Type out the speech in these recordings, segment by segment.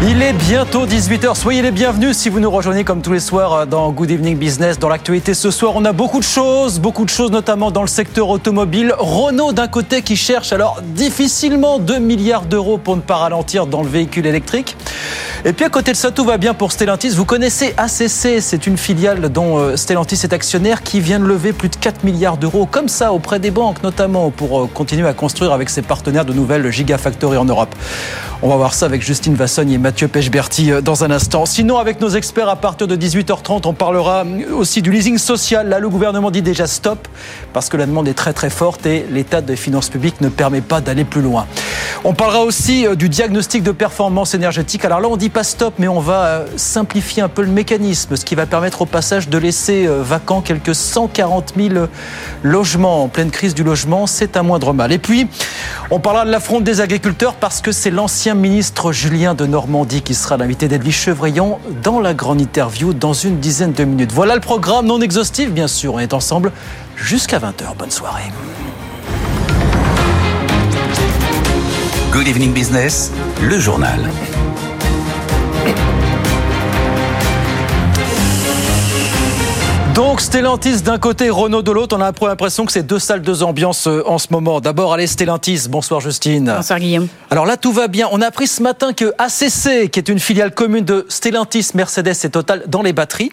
Il est bientôt 18h. Soyez les bienvenus si vous nous rejoignez comme tous les soirs dans Good Evening Business. Dans l'actualité ce soir, on a beaucoup de choses, beaucoup de choses notamment dans le secteur automobile. Renault d'un côté qui cherche alors difficilement 2 milliards d'euros pour ne pas ralentir dans le véhicule électrique. Et puis à côté de ça, tout va bien pour Stellantis. Vous connaissez ACC, c'est une filiale dont euh, Stellantis est actionnaire qui vient de lever plus de 4 milliards d'euros comme ça auprès des banques notamment pour euh, continuer à construire avec ses partenaires de nouvelles gigafactories en Europe. On va voir ça avec Justine Vassogne et Mathieu Pechberti euh, dans un instant. Sinon, avec nos experts, à partir de 18h30, on parlera aussi du leasing social. Là, le gouvernement dit déjà stop parce que la demande est très très forte et l'état des finances publiques ne permet pas d'aller plus loin. On parlera aussi du diagnostic de performance énergétique. Alors là, on dit pas stop, mais on va euh, simplifier un peu le mécanisme, ce qui va permettre au passage de laisser euh, vacants quelques 140 000 logements en pleine crise du logement. C'est un moindre mal. Et puis, on parlera de l'affront des agriculteurs parce que c'est l'ancien ministre Julien de Normandie qui sera l'invité d'Edwige Chevrillon dans la grande interview dans une dizaine de minutes. Voilà le programme non exhaustif, bien sûr. On est ensemble jusqu'à 20h. Bonne soirée. Good Evening Business, le journal. Donc Stellantis d'un côté, Renault de l'autre. On a un peu l'impression que c'est deux salles, deux ambiances euh, en ce moment. D'abord, allez Stellantis. Bonsoir Justine. Bonsoir Guillaume. Alors là, tout va bien. On a appris ce matin que ACC, qui est une filiale commune de Stellantis, Mercedes et Total dans les batteries,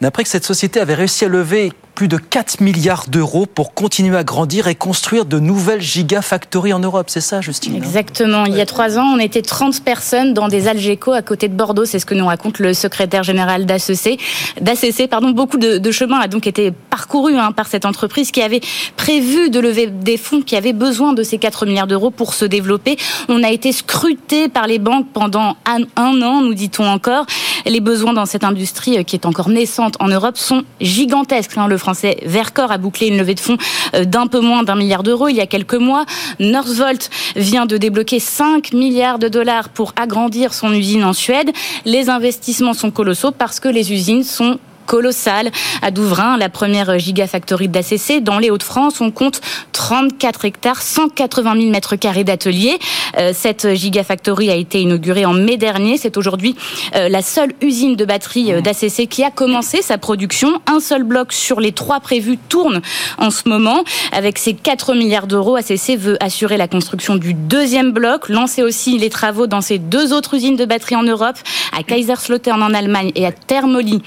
on a appris que cette société avait réussi à lever plus de 4 milliards d'euros pour continuer à grandir et construire de nouvelles gigafactories en Europe. C'est ça, Justine hein? Exactement. Il y a trois ans, on était 30 personnes dans des Algeco à côté de Bordeaux. C'est ce que nous raconte le secrétaire général d'ACC. D'ACC, pardon, beaucoup de, de, chemin a donc été parcouru hein, par cette entreprise qui avait prévu de lever des fonds, qui avait besoin de ces 4 milliards d'euros pour se développer. On a été scruté par les banques pendant un, an, nous dit-on encore. Les besoins dans cette industrie euh, qui est encore naissante en Europe sont gigantesques. Hein. Français Vercor a bouclé une levée de fonds euh, d'un peu moins d'un milliard d'euros il y a quelques mois. Northvolt vient de débloquer 5 milliards de dollars pour agrandir son usine en Suède. Les investissements sont colossaux parce que les usines sont colossale à Douvrin, la première gigafactory d'ACC. Dans les Hauts-de-France, on compte 34 hectares, 180 000 mètres carrés d'ateliers. Euh, cette gigafactory a été inaugurée en mai dernier. C'est aujourd'hui euh, la seule usine de batterie euh, d'ACC qui a commencé sa production. Un seul bloc sur les trois prévus tourne en ce moment. Avec ses 4 milliards d'euros, ACC veut assurer la construction du deuxième bloc, lancer aussi les travaux dans ses deux autres usines de batterie en Europe, à Kaiserslautern en Allemagne et à Termoli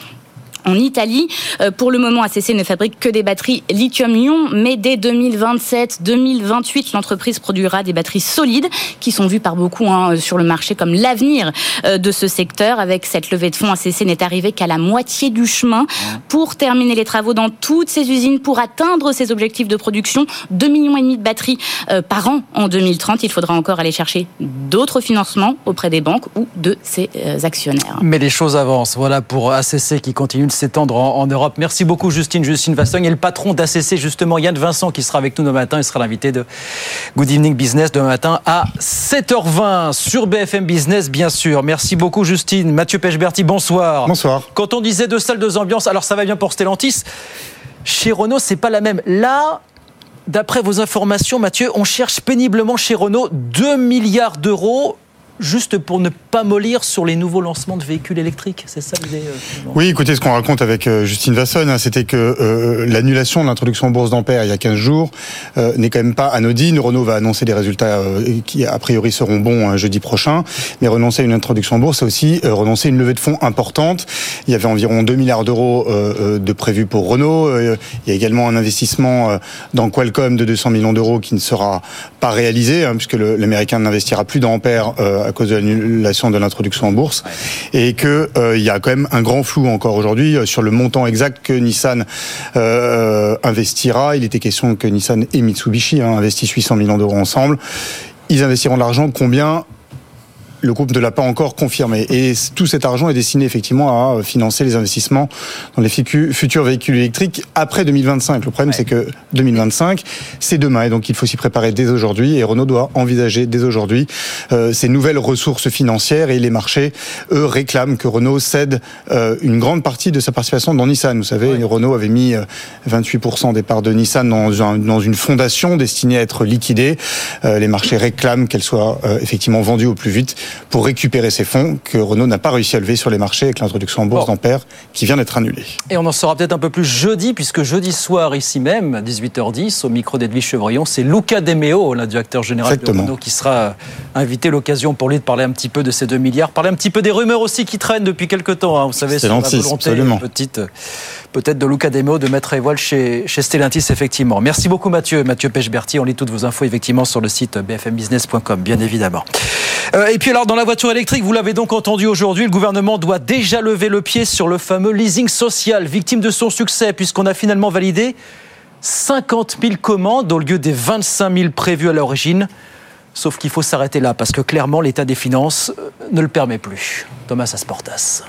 en Italie. Euh, pour le moment, ACC ne fabrique que des batteries lithium-ion, mais dès 2027-2028, l'entreprise produira des batteries solides qui sont vues par beaucoup hein, sur le marché comme l'avenir euh, de ce secteur. Avec cette levée de fonds, ACC n'est arrivé qu'à la moitié du chemin pour terminer les travaux dans toutes ces usines pour atteindre ses objectifs de production. 2 millions et demi de batteries euh, par an en 2030. Il faudra encore aller chercher d'autres financements auprès des banques ou de ses actionnaires. Mais les choses avancent. Voilà pour ACC qui continue de s'étendre en, Europe. Merci beaucoup Justine, Justine Vassogne et le patron d'ACC justement Yann Vincent qui sera avec nous demain matin. Il sera l'invité de Good Evening Business demain matin à 7h20 sur BFM Business bien sûr. Merci beaucoup Justine. Mathieu Pechberti, bonsoir. Bonsoir. Quand on disait deux salles, deux ambiances, alors ça va bien pour Stellantis. Chez Renault, c'est pas la même. Là, d'après vos informations, Mathieu, on cherche péniblement chez Renault 2 milliards d'euros juste pour ne pas mollir sur les nouveaux lancements de véhicules électriques. C'est ça l'idée euh, Oui, écoutez, ce qu'on raconte avec euh, Justine Vasson, hein, c'était que euh, l'annulation de l'introduction en bourse d'Ampère il y a 15 jours n'est quand même pas anodine. Renault va annoncer des résultats qui, a priori, seront bons jeudi prochain. Mais renoncer à une introduction en bourse, c'est aussi renoncer à une levée de fonds importante. Il y avait environ 2 milliards d'euros de prévus pour Renault. il y a également un investissement dans Qualcomm de 200 millions d'euros qui ne sera pas réalisé, hein, puisque l'Américain n'investira plus dans Ampère à cause de l'annulation de l'introduction en bourse, et que euh, il y a quand même un grand flou encore aujourd'hui euh, sur le montant exact que Nissan euh, investira. Il était question que Nissan et Mitsubishi hein, investissent 800 millions d'euros ensemble. Ils investiront de l'argent. Combien le groupe ne l'a pas encore confirmé. Et tout cet argent est destiné effectivement à financer les investissements dans les futurs véhicules électriques après 2025. Le problème, c'est que 2025, c'est demain. Et donc, il faut s'y préparer dès aujourd'hui. Et Renault doit envisager dès aujourd'hui euh, ces nouvelles ressources financières. Et les marchés, eux, réclament que Renault cède euh, une grande partie de sa participation dans Nissan. Vous savez, Renault avait mis 28% euh, des parts de Nissan dans, un, dans une fondation destinée à être liquidée. Euh, les marchés réclament qu'elle soit euh, effectivement vendue au plus vite pour récupérer ces fonds que Renault n'a pas réussi à lever sur les marchés avec l'introduction en bourse d'Ampère qui vient d'être annulée. Et on en saura peut-être un peu plus jeudi, puisque jeudi soir, ici même, à 18h10, au micro d'Edwige Chevrillon, c'est Luca Demeo, le directeur général de Renault, qui sera invité. L'occasion pour lui de parler un petit peu de ces 2 milliards, parler un petit peu des rumeurs aussi qui traînent depuis quelques temps. Hein. Vous savez, c'est la volonté petite, peut-être de Luca Demeo de mettre à voile chez, chez Stellantis, effectivement. Merci beaucoup Mathieu, Mathieu Pechberti. On lit toutes vos infos effectivement sur le site bfmbusiness.com, bien évidemment. Euh, et puis alors, dans la voiture électrique, vous l'avez donc entendu aujourd'hui, le gouvernement doit déjà lever le pied sur le fameux leasing social, victime de son succès, puisqu'on a finalement validé 50 000 commandes au lieu des 25 000 prévues à l'origine. Sauf qu'il faut s'arrêter là, parce que clairement, l'état des finances euh, ne le permet plus. Thomas Asportas.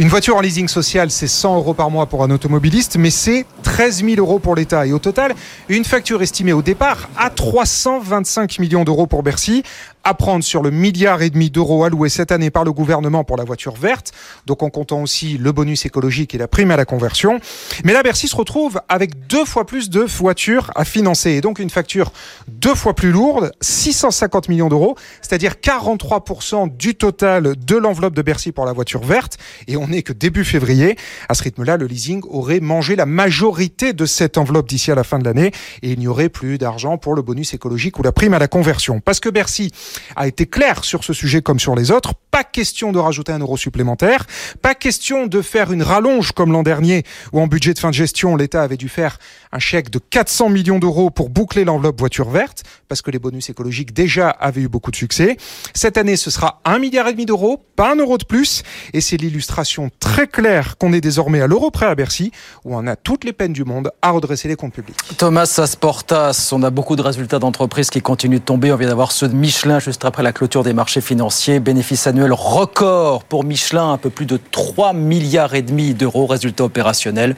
Une voiture en leasing social, c'est 100 euros par mois pour un automobiliste, mais c'est 13 000 euros pour l'État. Et au total, une facture estimée au départ à 325 millions d'euros pour Bercy, à prendre sur le milliard et demi d'euros alloué cette année par le gouvernement pour la voiture verte, donc en comptant aussi le bonus écologique et la prime à la conversion. Mais là, Bercy se retrouve avec deux fois plus de voitures à financer, et donc une facture deux fois plus lourde, 650 millions d'euros, c'est-à-dire 43% du total de l'enveloppe de Bercy pour la voiture verte, et on n'est que début février. À ce rythme-là, le leasing aurait mangé la majorité de cette enveloppe d'ici à la fin de l'année, et il n'y aurait plus d'argent pour le bonus écologique ou la prime à la conversion. Parce que Bercy a été clair sur ce sujet comme sur les autres. Pas question de rajouter un euro supplémentaire. Pas question de faire une rallonge comme l'an dernier où en budget de fin de gestion, l'État avait dû faire un chèque de 400 millions d'euros pour boucler l'enveloppe voiture verte parce que les bonus écologiques déjà avaient eu beaucoup de succès. Cette année, ce sera un milliard et demi d'euros, pas un euro de plus. Et c'est l'illustration très claire qu'on est désormais à l'euro près à Bercy où on a toutes les peines du monde à redresser les comptes publics. Thomas Asportas, on a beaucoup de résultats d'entreprises qui continuent de tomber. On vient d'avoir ceux de Michelin juste après la clôture des marchés financiers. Bénéfice annuel record pour Michelin, un peu plus de 3 milliards et demi d'euros. Résultat opérationnel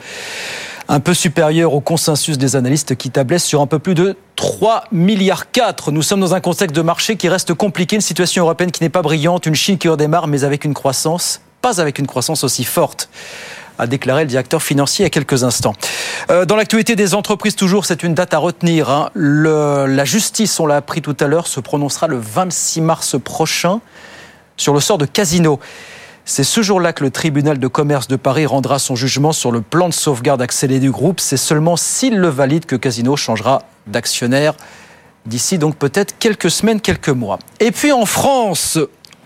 un peu supérieur au consensus des analystes qui tablaient sur un peu plus de 3 milliards 4. Nous sommes dans un contexte de marché qui reste compliqué, une situation européenne qui n'est pas brillante, une Chine qui redémarre mais avec une croissance, pas avec une croissance aussi forte a déclaré le directeur financier il y a quelques instants. Euh, dans l'actualité des entreprises, toujours, c'est une date à retenir. Hein. la justice, on l'a appris tout à l'heure, se prononcera le 26 mars prochain sur le sort de Casino. C'est ce jour-là que le tribunal de commerce de Paris rendra son jugement sur le plan de sauvegarde accéléré du groupe. C'est seulement s'il le valide que Casino changera d'actionnaire d'ici donc peut-être quelques semaines, quelques mois. Et puis en France,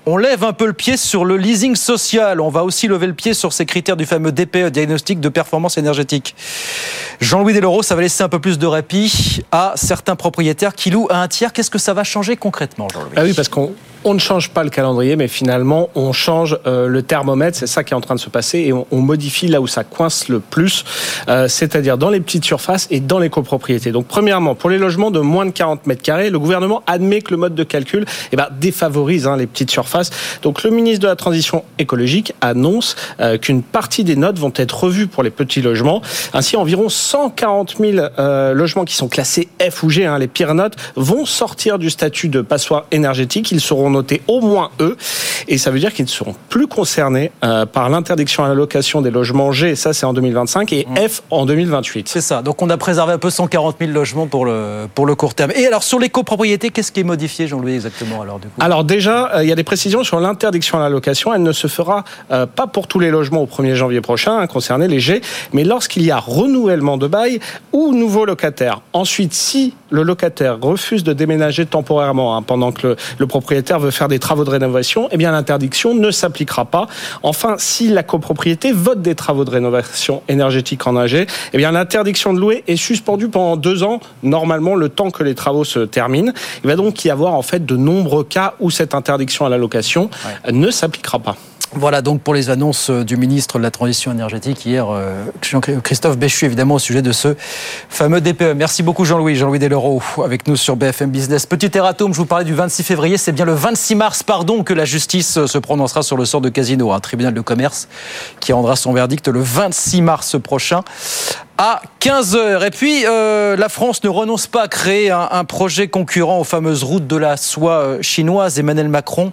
on lève un peu le pied sur le leasing social. On va aussi lever le pied sur ces critères du fameux DPE, diagnostic de performance énergétique. Jean-Louis Deloro, ça va laisser un peu plus de répit à certains propriétaires qui louent à un tiers. Qu'est-ce que ça va changer concrètement, Jean-Louis? Ah Oui, parce qu'on on ne change pas le calendrier, mais finalement, on change euh, le thermomètre. C'est ça qui est en train de se passer et on, modifie là où ça coince le plus, euh, c'est-à-dire dans les petites surfaces et dans les copropriétés. Donc, premièrement, pour les logements de moins de 40 mètres carrés, le gouvernement admet que le mode de calcul eh ben, défavorise hein, les petites surfaces. Donc, le ministre de la Transition écologique annonce euh, qu'une partie des notes vont être revues pour les petits logements. Ainsi, environ 140 000 logements qui sont classés F ou G, hein, les pires notes, vont sortir du statut de passoire énergétique. Ils seront noter au moins E. Et ça veut dire qu'ils ne seront plus concernés euh, par l'interdiction à la location des logements G, ça c'est en 2025, et mmh. F en 2028. C'est ça. Donc on a préservé un peu 140 000 logements pour le, pour le court terme. Et alors sur les copropriétés, qu'est-ce qui est modifié, Jean-Louis, exactement alors, du coup? Alors déjà, euh, il y a des précisions sur l'interdiction à la location. Elle ne se fera euh, pas pour tous les logements au 1er janvier prochain, hein, concernés les mais lorsqu'il y a renouvellement de bail ou nouveau locataire. Ensuite, si le locataire refuse de déménager temporairement hein, pendant que le, le propriétaire veut faire des travaux de rénovation, eh bien l'interdiction ne s'appliquera pas. Enfin, si la copropriété vote des travaux de rénovation énergétique en AG, eh bien l'interdiction de louer est suspendue pendant deux ans, normalement le temps que les travaux se terminent. Il va donc y avoir en fait de nombreux cas où cette interdiction à la location ne s'appliquera pas. Voilà donc pour les annonces euh, du ministre de la Transition énergétique hier, euh, Christophe Béchu, évidemment, au sujet de ce fameux DPE. Merci beaucoup Jean-Louis, Jean-Louis Deleureau, avec nous sur BFM Business. Petit erratum, je vous parlais du 26 février, c'est bien le 26 mars, pardon, que la justice euh, se prononcera sur le sort de Casino, un tribunal de commerce qui rendra son verdict le 26 mars prochain à 15h. Et puis, la France ne renonce pas à créer un projet concurrent aux fameuses routes de la soie chinoise. Emmanuel Macron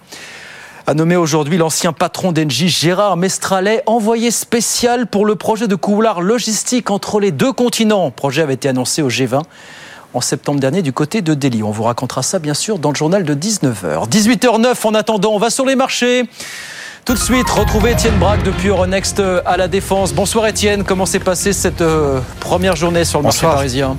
a nommé aujourd'hui l'ancien patron d'Engie, Gérard Mestralet, envoyé spécial pour le projet de couloir logistique entre les deux continents. Le projet avait été annoncé au G20 en septembre dernier du côté de Delhi. On vous racontera ça bien sûr dans le journal de 19h. 18h09 en attendant, on va sur les marchés. Tout de suite, retrouvez Étienne Braque depuis Euronext à la Défense. Bonsoir Étienne, comment s'est passée cette euh, première journée sur le marché parisien?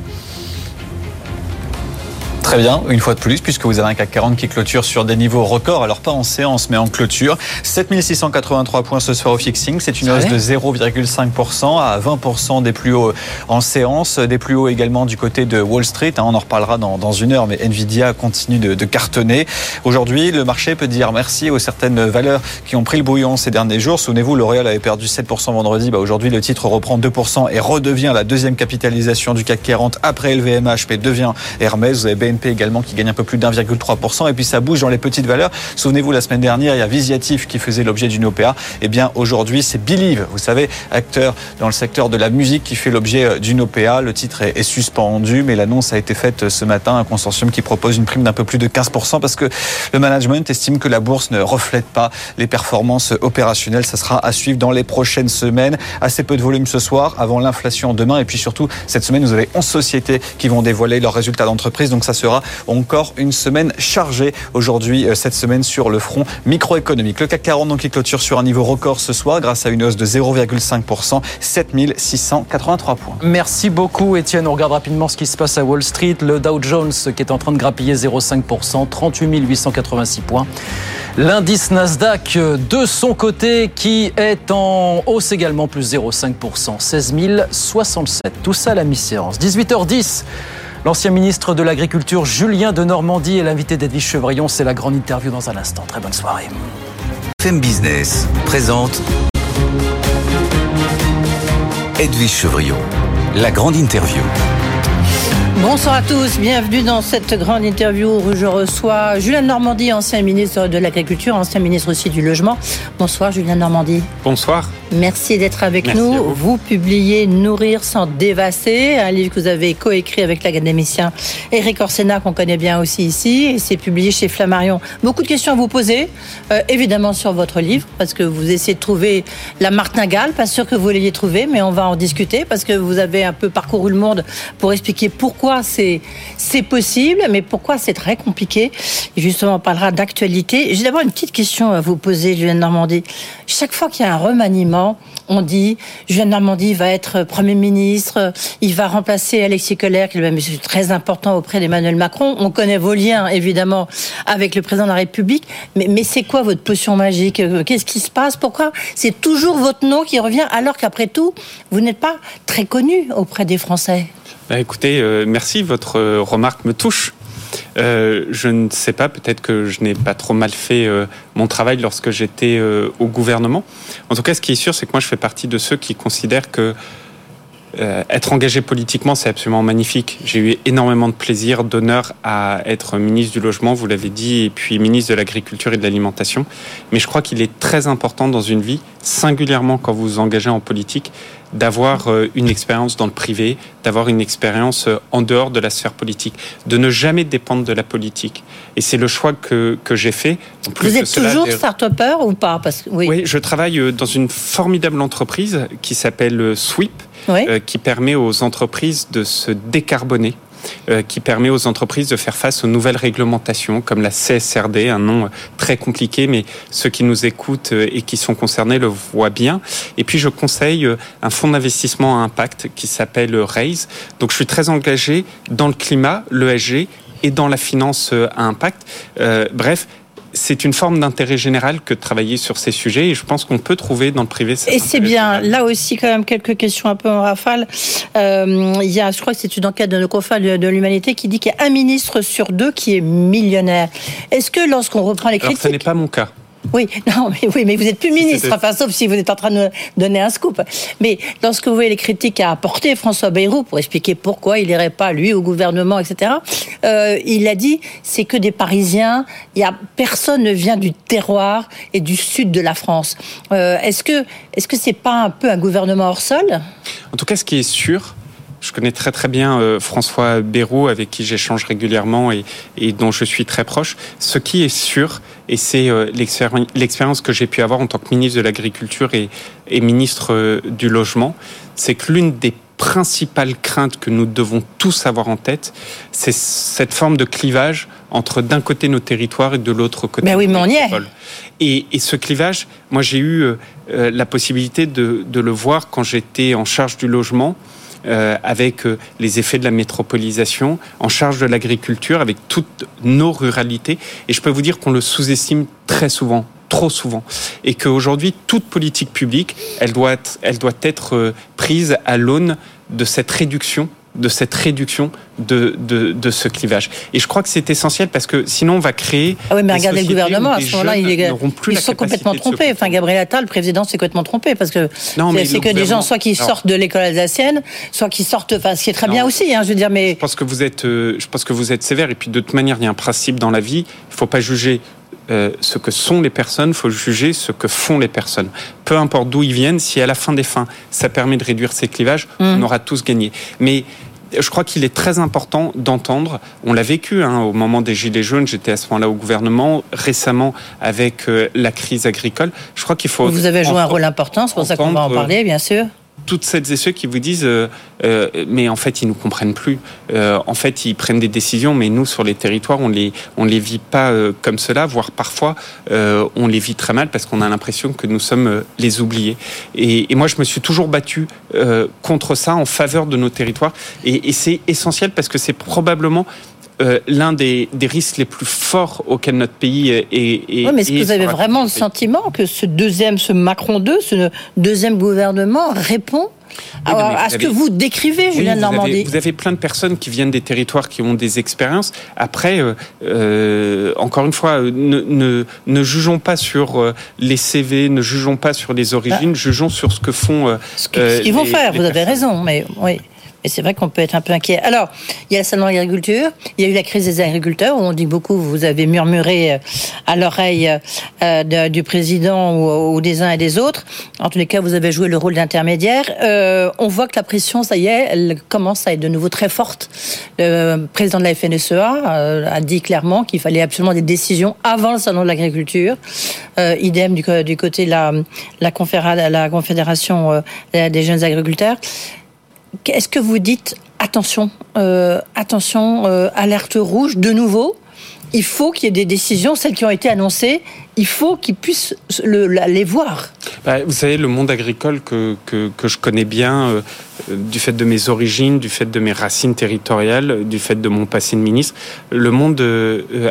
Très bien, une fois de plus, puisque vous avez un CAC 40 qui clôture sur des niveaux records, alors pas en séance, mais en clôture. 7683 points ce soir au fixing, c'est une hausse de 0,5% à 20% des plus hauts en séance, des plus hauts également du côté de Wall Street. Hein, on en reparlera dans, dans une heure, mais Nvidia continue de, de cartonner. Aujourd'hui, le marché peut dire merci aux certaines valeurs qui ont pris le bouillon ces derniers jours. Souvenez-vous, L'Oréal avait perdu 7% vendredi. Bah, Aujourd'hui, le titre reprend 2% et redevient la deuxième capitalisation du CAC 40 après LVMH, mais devient Hermès. Vous avez BNP également qui gagne un peu plus d'1,3%. Et puis ça bouge dans les petites valeurs. Souvenez-vous, la semaine dernière, il y a Visiatif qui faisait l'objet d'une OPA. Et bien aujourd'hui, c'est Believe, vous savez, acteur dans le secteur de la musique qui fait l'objet euh, d'une OPA. Le titre est suspendu, mais l'annonce a été faite ce matin. Un consortium qui propose une prime d'un peu plus de 15% parce que le management estime que la bourse ne reflète pas les performances opérationnelles. Ça sera à suivre dans les prochaines semaines. Assez peu de volume ce soir avant l'inflation demain. Et puis surtout, cette semaine, vous avez 11 sociétés qui vont dévoiler leurs résultats d'entreprise. Donc ça sera encore une semaine chargée aujourd'hui, euh, cette semaine sur le front microéconomique. Le CAC 40 donc qui clôture sur un niveau record ce soir grâce à une hausse de 0,5%, 7683 points. Merci beaucoup Étienne. On regarde rapidement ce qui se passe à Wall Street. Le Dow Jones qui est en train de grappiller 0,5%, 38 886 points. L'indice Nasdaq de son côté qui est en hausse également, plus 0,5%, 16 067. Tout ça à la mi-séance. 18h10. L'ancien ministre de l'Agriculture, Julien de Normandie, est l'invité d'Edwige Chevrillon. C'est la grande interview dans un instant. Très bonne soirée. FM Business présente Edwige Chevrillon, la grande interview. Bonsoir à tous, bienvenue dans cette grande interview où je reçois Julien Normandie, ancien ministre de l'Agriculture, ancien ministre aussi du Logement. Bonsoir Julien Normandie. Bonsoir. Merci d'être avec nous. Vous. vous. publiez Nourrir sans dévasser, un livre que vous avez coécrit avec l'académicien Eric Orsena, qu'on connaît bien aussi ici, et c'est publié chez Flammarion. Beaucoup de questions à vous poser, euh, évidemment sur votre livre, parce que vous essayez de trouver la martingale, pas sûr que vous l'ayez trouvé, mais on va en discuter, parce que vous avez un peu parcouru le monde pour expliquer pourquoi c'est c'est possible, mais pourquoi c'est très compliqué. Et justement, on parlera d'actualité. J'ai d'abord une petite question à vous poser, Julien Normandie. Chaque fois qu'il y a un remaniement, on dit Julien Normandie va être Premier ministre, il va remplacer Alexis Kohler, qui est même très important auprès d'Emmanuel Macron. On connaît vos liens, évidemment, avec le président de la République. Mais, c'est quoi votre potion magique? Qu'est-ce qui se passe? Pourquoi? C'est toujours votre nom qui revient, alors qu'après tout, vous n'êtes pas très connu auprès des Français bah écoutez, euh, merci, votre euh, remarque me touche. Euh, je ne sais pas, peut-être que je n'ai pas trop mal fait euh, mon travail lorsque j'étais euh, au gouvernement. En tout cas, ce qui est sûr, c'est que moi, je fais partie de ceux qui considèrent que être engagé politiquement, c'est absolument magnifique. J'ai eu énormément de plaisir, d'honneur à être ministre du Logement, vous l'avez dit, et puis ministre de l'Agriculture et de l'Alimentation. Mais je crois qu'il est très important dans une vie, singulièrement quand vous vous engagez en politique, d'avoir une expérience dans le privé, d'avoir une expérience en dehors de la sphère politique, de ne jamais dépendre de la politique. Et c'est le choix que, que j'ai fait. En plus Vous êtes cela, toujours des... start-upper ou pas? Parce que, oui. oui, je travaille dans une formidable entreprise qui s'appelle Sweep, oui. euh, qui permet aux entreprises de se décarboner. Euh, qui permet aux entreprises de faire face aux nouvelles réglementations comme la CSRD, un nom très compliqué, mais ceux qui nous écoutent et qui sont concernés le voient bien. Et puis je conseille un fonds d'investissement à impact qui s'appelle RAISE. Donc je suis très engagé dans le climat, l'ESG et dans la finance à impact. Euh, bref, c'est une forme d'intérêt général que de travailler sur ces sujets et je pense qu'on peut trouver dans le privé. Et c'est bien. Général. Là aussi, quand même, quelques questions un peu en rafale. Euh, il y a, je crois que c'est une enquête de Necrofa de, de l'humanité qui dit qu'il y a un ministre sur deux qui est millionnaire. Est-ce que lorsqu'on reprend les critiques... Alors, ce n'est pas mon cas. Oui, non, mais, oui, mais vous êtes plus ministre, enfin, sauf si vous êtes en train de donner un scoop. Mais lorsque vous voyez les critiques à apporter François Bayrou pour expliquer pourquoi il n'irait pas, lui, au gouvernement, etc., euh, il a dit c'est que des Parisiens, y a, personne ne vient du terroir et du sud de la France. Euh, est-ce que est-ce que c'est pas un peu un gouvernement hors sol? En tout cas, ce qui est sûr, je connais très très bien euh, François Bayrou, avec qui j'échange régulièrement et, et, dont je suis très proche. Ce qui est sûr, et c'est euh, l'expérience que j'ai pu avoir en tant que ministre de l'Agriculture et, et, ministre euh, du Logement, c'est que l'une des principales craintes que nous devons tous avoir en tête, c'est cette forme de clivage entre d'un côté nos territoires et de l'autre côté. Ben oui, mais on y est. Et, et, ce clivage, moi j'ai eu euh, la possibilité de, de, le voir quand j'étais en charge du logement euh, avec euh, les effets de la métropolisation, en charge de l'agriculture, avec toutes nos ruralités. Et je peux vous dire qu'on le sous-estime très souvent trop souvent et qu'aujourd'hui toute politique publique elle doit être, euh, prise à l'aune de cette réduction de cette réduction de, de, de, ce clivage. Et je crois que c'est essentiel parce que sinon on va créer. Ah oui, mais regardez le gouvernement, à ce moment-là, il est, ils sont complètement trompés. Enfin, Gabriel Attal, le président, s'est complètement trompé parce que c'est que des gens, soit qui sortent de l'école alsacienne, soit qui sortent. Enfin, ce qui est très non, bien aussi, hein, je veux dire, mais. Je pense que vous êtes, euh, je pense que vous êtes sévère. Et puis de toute manière, il y a un principe dans la vie. Il ne faut pas juger euh, ce que sont les personnes, il faut juger ce que font les personnes. Peu importe d'où ils viennent, si à la fin des fins, ça permet de réduire ces clivages, mmh. on aura tous gagné. Mais je crois qu'il est très important d'entendre, on l'a vécu hein, au moment des Gilets jaunes, j'étais à ce moment-là au gouvernement, récemment avec euh, la crise agricole, je crois qu'il faut... Vous avez joué un rôle important, c'est pour ça qu'on va en parler, bien sûr toutes celles et ceux qui vous disent euh, euh, mais en fait ils nous comprennent plus. Euh, en fait ils prennent des décisions mais nous sur les territoires on les on les vit pas euh, comme cela voire parfois euh, on les vit très mal parce qu'on a l'impression que nous sommes euh, les oubliés. Et, et, moi je me suis toujours battu contre ça en faveur de nos territoires. Et, et c'est essentiel parce que c'est probablement euh, l'un des, des, risques les plus forts auxquels notre pays est. est oui, mais est-ce que vous avez vraiment le sentiment que ce deuxième, ce Macron 2, ce deuxième gouvernement répond à, à ce avez, que vous décrivez, Julien oui, Normandie. Avez, vous avez plein de personnes qui viennent des territoires qui ont des expériences. Après, euh, euh, encore une fois, ne, ne, ne, jugeons pas sur les CV, ne jugeons pas sur les origines, ah. jugeons sur ce que font. Ce qu'ils vont faire, vous personnes. avez raison, mais oui. Et c'est vrai qu'on peut être un peu inquiet. Alors, il y a le salon de l'agriculture, il y a eu la crise des agriculteurs, où on dit beaucoup, vous avez murmuré euh, à l'oreille euh, du président ou, des uns et des autres. En tous les cas, vous avez joué le rôle d'intermédiaire. Euh, on voit que la pression, ça y est, elle commence à être de nouveau très forte. Le président de la FNSEA euh, a dit clairement qu'il fallait absolument des décisions avant le salon de l'agriculture. Euh, idem du, côté de la, la, la confédération des jeunes agriculteurs. Est-ce que vous dites attention, euh, attention, euh, alerte rouge de nouveau il faut qu'il y ait des décisions, celles qui ont été annoncées, il faut qu'ils puissent le, les voir. Bah, vous savez, le monde agricole que, que, que je connais bien, euh, du fait de mes origines, du fait de mes racines territoriales, du fait de mon passé de ministre, le monde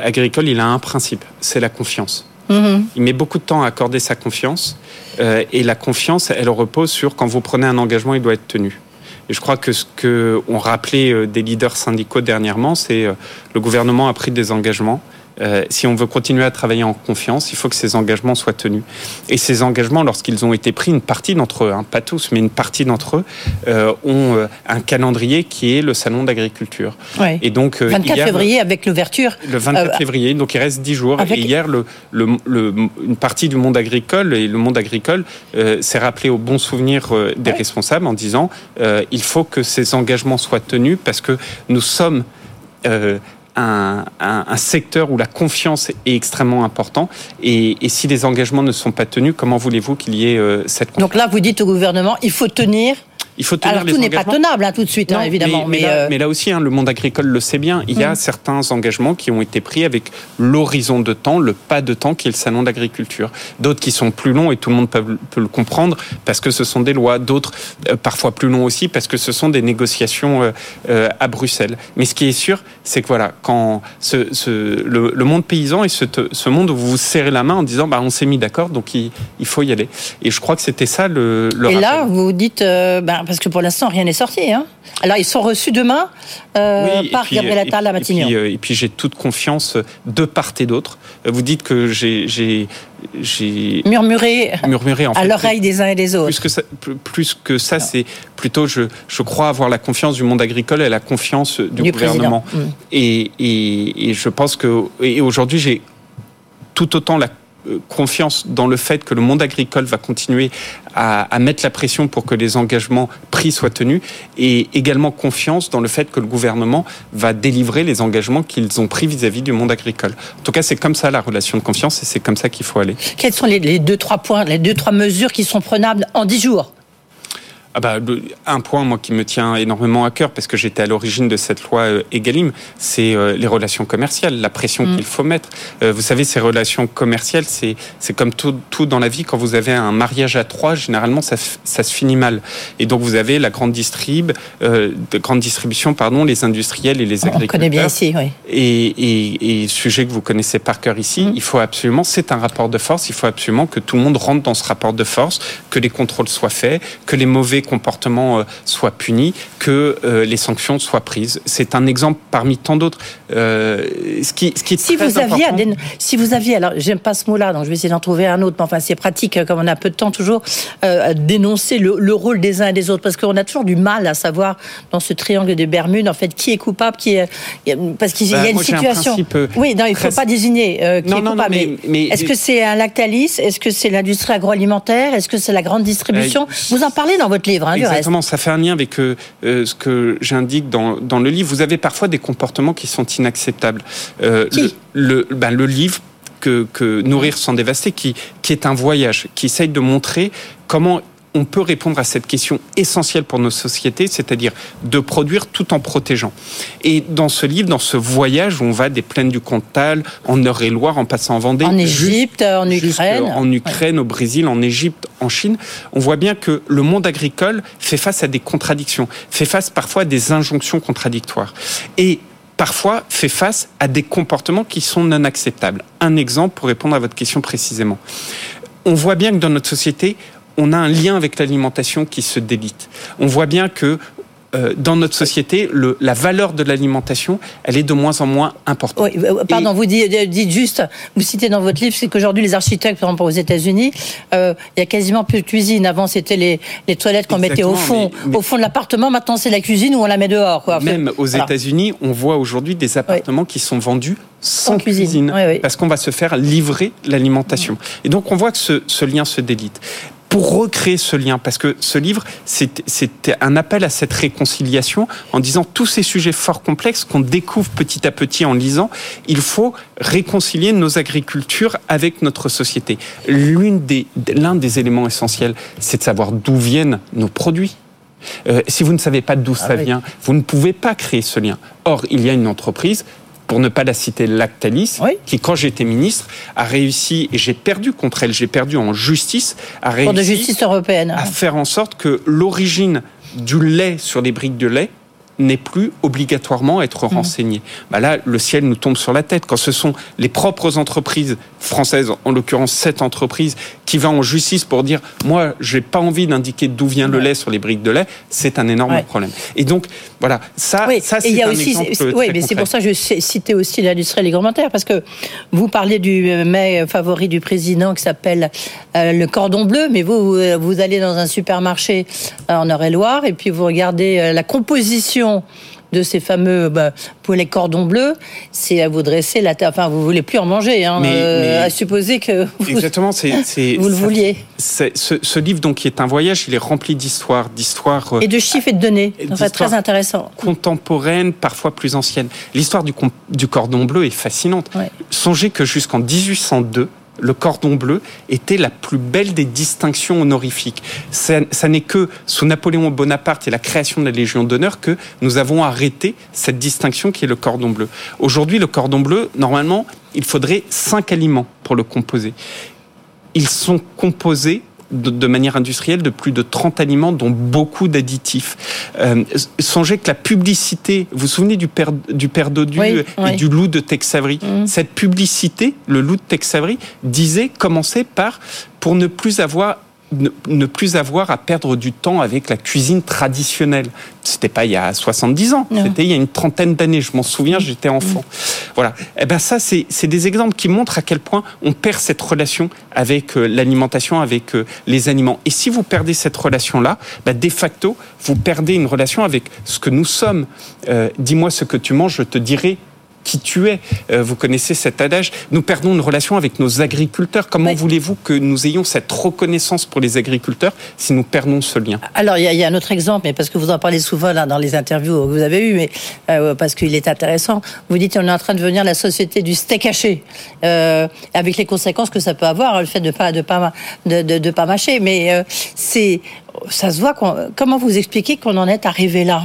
agricole, il a un principe, c'est la confiance. Mmh. Il met beaucoup de temps à accorder sa confiance, euh, et la confiance, elle repose sur quand vous prenez un engagement, il doit être tenu. Et je crois que ce que ont rappelé des leaders syndicaux dernièrement, c'est le gouvernement a pris des engagements. Euh, si on veut continuer à travailler en confiance, il faut que ces engagements soient tenus. Et ces engagements, lorsqu'ils ont été pris, une partie d'entre eux, hein, pas tous, mais une partie d'entre eux, euh, ont euh, un calendrier qui est le salon d'agriculture. Ouais. Et donc 24 hier, février avec l'ouverture. Le 24 février, donc il reste 10 jours. Avec... Et hier, le, le, le, une partie du monde agricole et le monde agricole s'est rappelé au bon souvenir des ouais. responsables en disant il faut que ces engagements soient tenus parce que nous sommes euh, un, un, un, secteur où la confiance est extrêmement important. Et, et, si les engagements ne sont pas tenus, comment voulez-vous qu'il y ait euh, cette confiance Donc là, vous dites au gouvernement, il faut tenir il faut tenir Alors, tout n'est pas tenable hein, tout de suite, non, hein, évidemment. Mais, mais, là, euh... mais, là, aussi, hein, le monde agricole le sait bien. Il y a mmh. certains engagements qui ont été pris avec l'horizon de temps, le pas de temps qui est le salon d'agriculture. D'autres qui sont plus longs et tout le monde peut, peut, le comprendre parce que ce sont des lois. D'autres euh, parfois plus longs aussi parce que ce sont des négociations euh, à Bruxelles. Mais ce qui est sûr, c'est que voilà, quand ce, ce, le, le, monde paysan est ce, ce, monde où vous vous serrez la main en disant bah, on s'est mis d'accord, donc il, il, faut y aller. Et je crois que c'était ça le, le Et rappel. là, vous dites. Ben, Enfin, parce que pour l'instant, rien n'est sorti. Hein. Alors, ils sont reçus demain euh, par Gabriel Attal à Matignon. Et puis, et puis j'ai toute confiance de part et d'autre. Vous dites que j'ai j'ai murmuré, murmuré en à l'oreille des uns et des autres. Plus que ça, plus que ça c'est plutôt, je, je crois avoir la confiance du monde agricole et la confiance du, gouvernement. Mm. Et, et, et, je pense que et aujourd'hui, j'ai tout autant la euh, confiance dans le fait que le monde agricole va continuer à, mettre la pression pour que les engagements pris soient tenus et également confiance dans le fait que le gouvernement va délivrer les engagements qu'ils ont pris vis-à-vis -vis du monde agricole. En tout cas, c'est comme ça la relation de confiance et c'est comme ça qu'il faut aller. Quels sont les, les, deux, trois points, les deux, trois mesures qui sont prenables en dix jours? Ah bah, un point moi qui me tient énormément à cœur parce que j'étais à l'origine de cette loi euh, Egalim, c'est euh, les relations commerciales, la pression mm. qu'il faut mettre. Euh, vous savez, ces relations commerciales, c'est c'est comme tout, tout dans la vie. Quand vous avez un mariage à trois, généralement ça, ça se finit mal. Et donc vous avez la grande distrib, euh, de grande distribution, pardon, les industriels et les agriculteurs. On connaît bien ici, oui. Et, et, et sujet que vous connaissez par cœur ici, mm. il faut absolument, c'est un rapport de force. Il faut absolument que tout le monde rentre dans ce rapport de force, que les contrôles soient faits, que les mauvais comportements euh, soient punis, que euh, les sanctions soient prises. C'est un exemple parmi tant d'autres. Euh, ce qui, ce qui est si très vous aviez, si vous aviez, alors j'aime pas ce mot-là, donc je vais essayer d'en trouver un autre. Mais enfin, c'est pratique comme on a peu de temps toujours euh, à dénoncer le, le, rôle des uns et des autres, parce qu'on a toujours du mal à savoir dans ce triangle des Bermudes, en fait, qui est coupable, qui est parce qu'il bah, y a une moi, situation. Un oui, non, il faut pas désigner euh, qui non, est non, coupable. Non, mais, mais... est-ce que c'est un Lactalis? Est-ce que c'est l'industrie agroalimentaire? Est-ce que c'est la grande distribution? Vous en parlez dans votre livre, hein, Exactement, ça fait un lien avec euh, ce que j'indique dans, dans le livre. Vous avez parfois des comportements qui sont inacceptables. Euh, qui? le, le, ben, le livre que, que Nourrir sans dévaster, qui, qui est un voyage, qui essaye de montrer comment on peut répondre à cette question essentielle pour nos sociétés, c'est-à-dire de produire tout en protégeant. Et dans ce livre, dans ce voyage où on va des plaines du Cantal, en Eure-et-Loire, en passant en Vendée, en Égypte, en Ukraine, en Ukraine, ouais. au Brésil, en Égypte, en Chine, on voit bien que le monde agricole fait face à des contradictions, fait face parfois à des injonctions contradictoires. Et parfois fait face à des comportements qui sont non acceptables. Un exemple pour répondre à votre question précisément. On voit bien que dans notre société, on a un lien avec l'alimentation qui se délite. On voit bien que euh, dans notre société, le, la valeur de l'alimentation, elle est de moins en moins importante. Oui, pardon, Et... vous dites, dites, juste, vous citez dans votre livre, c'est qu'aujourd'hui les architectes, par exemple aux États-Unis, euh, il y a quasiment plus de cuisine. Avant, c'était les, les toilettes qu'on mettait au fond, mais, mais... au fond de l'appartement. Maintenant, c'est la cuisine où on la met dehors. Quoi. Même aux voilà. États-Unis, on voit aujourd'hui des appartements oui. qui sont vendus sans, cuisine, cuisine oui, oui. parce qu'on va se faire livrer l'alimentation. Et donc, on voit que ce, ce lien se délite pour recréer ce lien, parce que ce livre, c'était un appel à cette réconciliation en disant tous ces sujets fort complexes qu'on découvre petit à petit en lisant, il faut réconcilier nos agricultures avec notre société. L'un des, des éléments essentiels, c'est de savoir d'où viennent nos produits. Euh, si vous ne savez pas d'où ah ça oui. vient, vous ne pouvez pas créer ce lien. Or, il y a une entreprise pour ne pas la citer, Lactalis, oui. qui, quand j'étais ministre, a réussi, et j'ai perdu contre elle, j'ai perdu en justice, a réussi Pour de justice européenne. à faire en sorte que l'origine du lait sur les briques de lait n'est plus obligatoirement à être renseigné. Mmh. Bah là, le ciel nous tombe sur la tête. Quand ce sont les propres entreprises françaises, en l'occurrence cette entreprise, qui va en justice pour dire moi, j'ai pas envie d'indiquer d'où vient le lait sur les briques de lait, c'est un énorme ouais. problème. Et donc, voilà, ça, oui. ça c'est un aussi, exemple Oui, mais c'est pour ça que je citais aussi l'industrie alimentaire, parce que vous parlez du mets favori du président qui s'appelle euh, le cordon bleu, mais vous, vous allez dans un supermarché euh, en Eure-et-Loire, et puis vous regardez euh, la composition de ces fameux bah, pour les cordons bleus, c'est à vous dresser la tête. Enfin, vous voulez plus en manger, hein, mais, euh, mais à supposer que vous, exactement, c'est, vous le vouliez. Ce, ce, livre donc qui est un voyage, il est rempli d'histoires, d'histoires et de chiffres et de données. C'est très intéressant. Contemporaines, parfois plus anciennes. L'histoire du, du cordon bleu est fascinante. Ouais. Songez que jusqu'en 1802 le cordon bleu était la plus belle des distinctions honorifiques. Ça, n'est que sous Napoléon Bonaparte et la création de la Légion d'honneur que nous avons arrêté cette distinction qui est le cordon bleu. Aujourd'hui, le cordon bleu, normalement, il faudrait cinq aliments pour le composer. Ils sont composés de, de, manière industrielle de plus de 30 aliments, dont beaucoup d'additifs. Euh, songez que la publicité, vous vous souvenez du père, du père Dodu oui, et oui. du loup de Tex Avery mmh. Cette publicité, le loup de Tex Avery, disait, commençait par, pour ne plus avoir ne, plus avoir à perdre du temps avec la cuisine traditionnelle. C'était pas il y a 70 ans, c'était il y a une trentaine d'années. Je m'en souviens, j'étais enfant. Voilà. Et eh ben ça, c'est des exemples qui montrent à quel point on perd cette relation avec euh, l'alimentation, avec euh, les aliments. Et si vous perdez cette relation-là, bah, de facto, vous perdez une relation avec ce que nous sommes. Euh, dis-moi ce que tu manges, je te dirai qui tu es. Euh, vous connaissez cet adage. Nous perdons une relation avec nos agriculteurs. Comment voulez-vous que nous ayons cette reconnaissance pour les agriculteurs si nous perdons ce lien? Alors, il y, a un autre exemple, mais parce que vous en parlez souvent là, dans les interviews que vous avez eues, mais euh, parce qu'il est intéressant. Vous dites qu'on est en train de devenir la société du steak haché, euh, avec les conséquences que ça peut avoir, le fait de pas de pas de, de, pas mâcher. Mais c'est ça se voit. Comment vous expliquez qu'on en est arrivé là?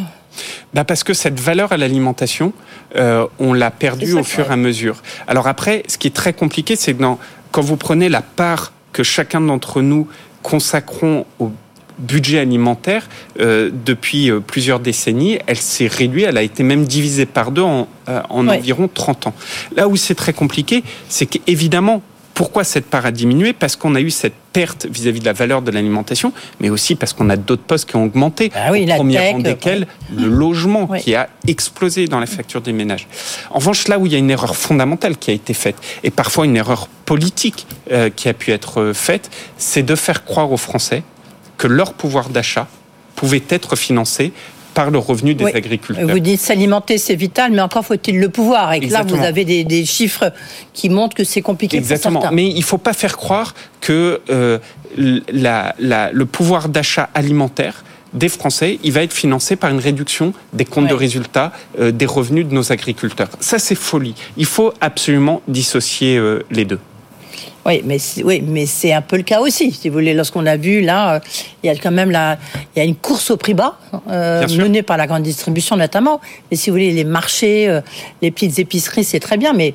Bah Parce que cette valeur à l'alimentation, euh, on l'a perdue au fur et à mesure. Alors après, ce qui est très compliqué, c'est que quand vous prenez la part que chacun d'entre nous consacrons au budget alimentaire euh, depuis euh, plusieurs décennies, elle s'est réduite, elle a été même divisée par deux en, en environ 30 ans. Là où c'est très compliqué, c'est qu'évidemment, pourquoi cette part a diminué? Parce qu'on a eu cette perte vis-à-vis de la valeur de l'alimentation, mais aussi parce qu'on a d'autres postes qui ont augmenté. Ah oui, au premier rang desquels le logement qui a explosé dans la facture des ménages. En revanche, là où il y a une erreur fondamentale qui a été faite, et parfois une erreur politique euh, qui a pu être euh, faite, c'est de faire croire aux Français que leur pouvoir d'achat pouvait être financé par le revenu des agriculteurs. Vous dites s'alimenter, c'est vital, mais encore faut-il le pouvoir? Et là, vous avez des, chiffres qui montrent que c'est compliqué Exactement. Pour mais il ne faut pas faire croire que euh, le pouvoir d'achat alimentaire des Français, il va être financé par une réduction des comptes de résultats euh, des revenus de nos agriculteurs. Ça, c'est folie. Il faut absolument dissocier euh, les deux. Oui, mais oui, mais c'est un peu le cas aussi. Si vous voulez, lorsqu'on a vu là, euh, il y a quand même la, il y a une course au prix bas euh, menée par la grande distribution notamment. Mais si vous voulez, les marchés, euh, les petites épiceries, c'est très bien, mais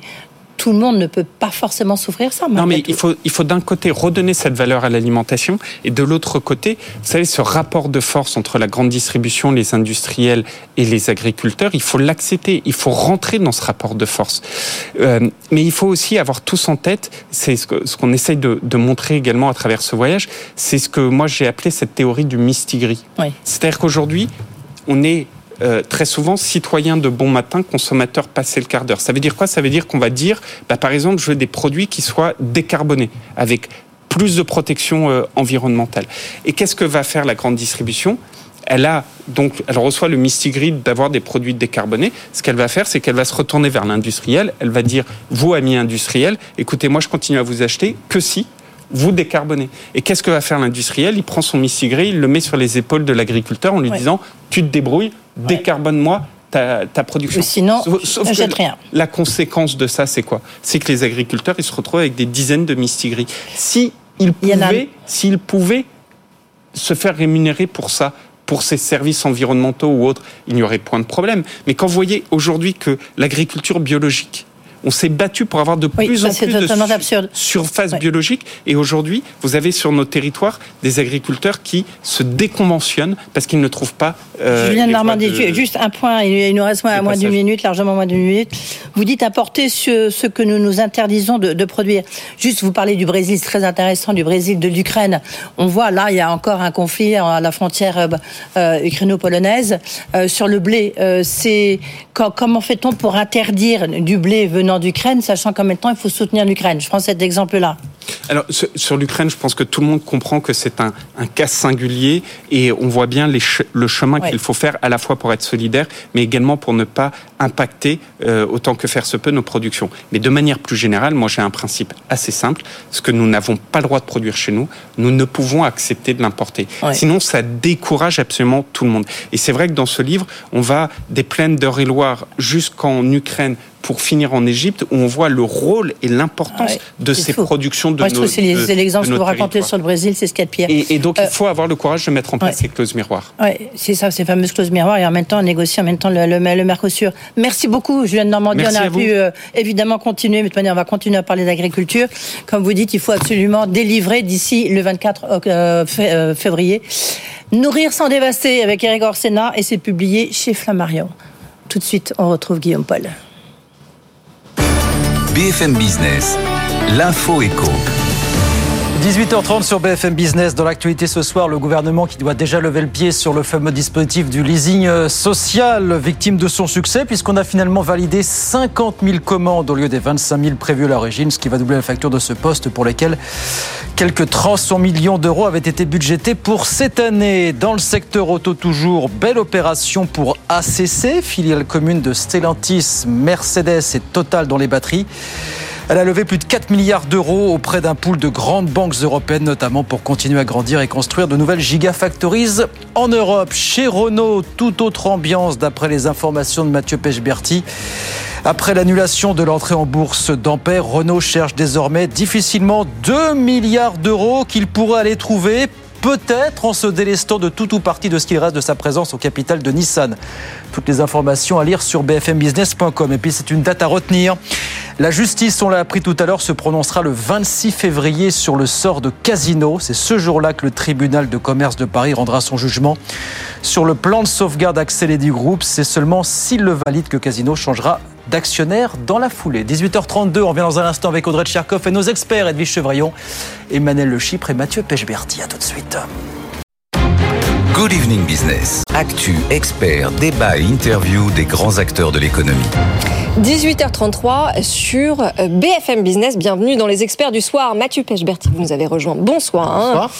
tout le monde ne peut pas forcément souffrir ça. Non, mais il faut, il faut d'un côté redonner cette valeur à l'alimentation et de l'autre côté, vous savez, ce rapport de force entre la grande distribution, les industriels et les agriculteurs, il faut l'accepter, il faut rentrer dans ce rapport de force. Euh, mais il faut aussi avoir tous en tête, c'est ce qu'on ce essaye de, de, montrer également à travers ce voyage, c'est ce que moi j'ai appelé cette théorie du mistigris. Oui. C'est-à-dire qu'aujourd'hui, on est euh, très souvent citoyen de bon matin, consommateur passé le quart d'heure. Ça veut dire quoi? Ça veut dire qu'on va dire, bah, par exemple, je veux des produits qui soient décarbonés, avec plus de protection euh, environnementale. Et qu'est-ce que va faire la grande distribution? Elle a donc, elle reçoit le Grid d'avoir des produits décarbonés. Ce qu'elle va faire, c'est qu'elle va se retourner vers l'industriel. Elle va dire, vous amis industriels, écoutez, moi je continue à vous acheter que si vous décarbonez. Et qu'est-ce que va faire l'industriel? Il prend son Grid, il le met sur les épaules de l'agriculteur en lui disant, tu te débrouilles, décarbone-moi ta, production. sinon, sauf, rien. La conséquence de ça, c'est quoi? C'est que les agriculteurs, ils se retrouvent avec des dizaines de mistigris. Si ils pouvaient, s'ils pouvaient se faire rémunérer pour ça, pour ces services environnementaux ou autres, il n'y aurait point de problème. Mais quand vous voyez aujourd'hui que l'agriculture biologique, on s'est battu pour avoir de plus en plus de surface biologique. Et aujourd'hui, vous avez sur nos territoires des agriculteurs qui se déconventionnent parce qu'ils ne trouvent pas. Euh, Julien Normandie, juste un point, il nous reste moins, moins d'une minute, largement moins d'une minute. Vous dites apporter ce, ce, que nous nous interdisons de, produire. Juste, vous parlez du Brésil, c'est très intéressant, du Brésil, de l'Ukraine. On voit là, il y a encore un conflit à la frontière euh, euh ukraino-polonaise. Euh, sur le blé, euh, c'est comment fait-on pour interdire du blé venant d'Ukraine, sachant qu'en même temps, il faut soutenir l'Ukraine. Je prends cet exemple-là. Alors, sur l'Ukraine, je pense que tout le monde comprend que c'est un, cas singulier et on voit bien le chemin qu'il faut faire à la fois pour être solidaire, mais également pour ne pas impacter euh, autant que faire se peut nos productions. Mais de manière plus générale, moi j'ai un principe assez simple. Ce que nous n'avons pas le droit de produire chez nous, nous ne pouvons accepter de l'importer. Sinon, ça décourage absolument tout le monde. Et c'est vrai que dans ce livre, on va des plaines d'Eure-et-Loire jusqu'en Ukraine pour finir en Égypte, où on voit le rôle et l'importance de ces productions de Moi, je trouve que c'est l'exemple que vous racontez sur le Brésil, c'est ce qu'il y a de pire. Et, donc, il euh, faut avoir le courage de mettre en place ces clauses miroirs. Oui, c'est ça, ces fameuses clauses miroirs, et en même temps, négocier en même temps le, le, Mercosur. Merci beaucoup, Julien de Normandie. on a pu euh, évidemment continuer, mais de toute manière, on va continuer à parler d'agriculture. Comme vous dites, il faut absolument délivrer d'ici le 24 euh, février. Nourrir sans dévaster avec Eric Orsena, et c'est publié chez Flammarion. Tout de suite, on retrouve Guillaume Paul. BFM Business, l'info éco. 18h30 sur BFM Business. Dans l'actualité ce soir, le gouvernement qui doit déjà lever le pied sur le fameux dispositif du leasing euh, social, victime de son succès, puisqu'on a finalement validé 50 000 commandes au lieu des 25 000 prévues à l'origine, ce qui va doubler la facture de ce poste pour lesquels quelques 300 millions d'euros avaient été budgétés pour cette année. Dans le secteur auto toujours, belle opération pour ACC, filiale commune de Stellantis, Mercedes et Total dans les batteries. Elle a levé plus de 4 milliards d'euros auprès d'un pool de grandes banques européennes, notamment pour continuer à grandir et construire de nouvelles gigafactories en Europe. Chez Renault, toute autre ambiance d'après les informations de Mathieu Pechberti. Après l'annulation de l'entrée en bourse d'Ampère, Renault cherche désormais difficilement 2 milliards d'euros qu'il pourrait aller trouver peut-être en se délestant de tout ou partie de ce qu'il reste de sa présence au capital de Nissan. Toutes les informations à lire sur bfmbusiness.com. Et puis c'est une date à retenir. La justice, on l'a appris tout à l'heure, se prononcera le 26 février sur le sort de Casino. C'est ce jour-là que le tribunal de commerce de Paris rendra son jugement sur le plan de sauvegarde accéléré du groupe. C'est seulement s'il le valide que Casino changera d'actionnaire dans la foulée. 18h32, on revient dans un instant avec Audrey Tcherkov et nos experts Edwige Chevrillon, Emmanuel Le Chypre et Mathieu Pechberti. À tout de suite. Good Evening Business. Actu, experts, débat et interview des grands acteurs de l'économie. 18h33 sur euh, BFM Business. Bienvenue dans les experts du soir. Mathieu Pechberti, vous nous avez rejoint. Bonsoir. Bonsoir.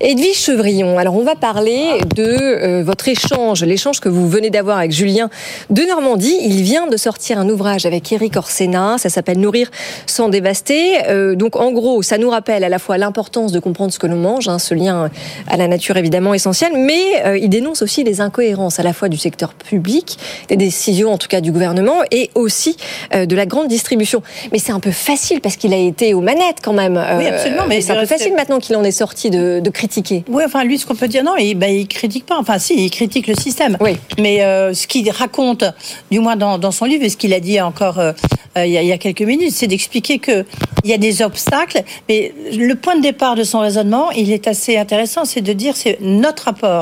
Edwige Chevrillon. Alors, on va parler de euh, votre échange, l'échange que vous venez d'avoir avec Julien de Normandie. Il vient de sortir un ouvrage avec Eric Orsena. Ça s'appelle Nourrir sans dévaster. Euh, donc, en gros, ça nous rappelle à la fois l'importance de comprendre ce que l'on mange, hein, ce lien à la nature évidemment essentiel, mais il dénonce aussi les incohérences à la fois du secteur public, des décisions en tout cas du gouvernement et aussi euh, de la grande distribution. Mais c'est un peu facile parce qu'il a été aux manettes quand même. Oui, absolument. Mais c'est un peu facile maintenant qu'il en est sorti de, critiquer. Oui, enfin lui, ce qu'on peut dire, non, il, ben, il critique pas. Enfin, si, il critique le système. Oui. Mais euh, ce qu'il raconte, du moins dans, dans, son livre, et ce qu'il a dit encore euh, il, y a, il, y a, quelques minutes, c'est d'expliquer que il y a des obstacles. Mais le point de départ de son raisonnement, il est assez intéressant, c'est de dire c'est notre rapport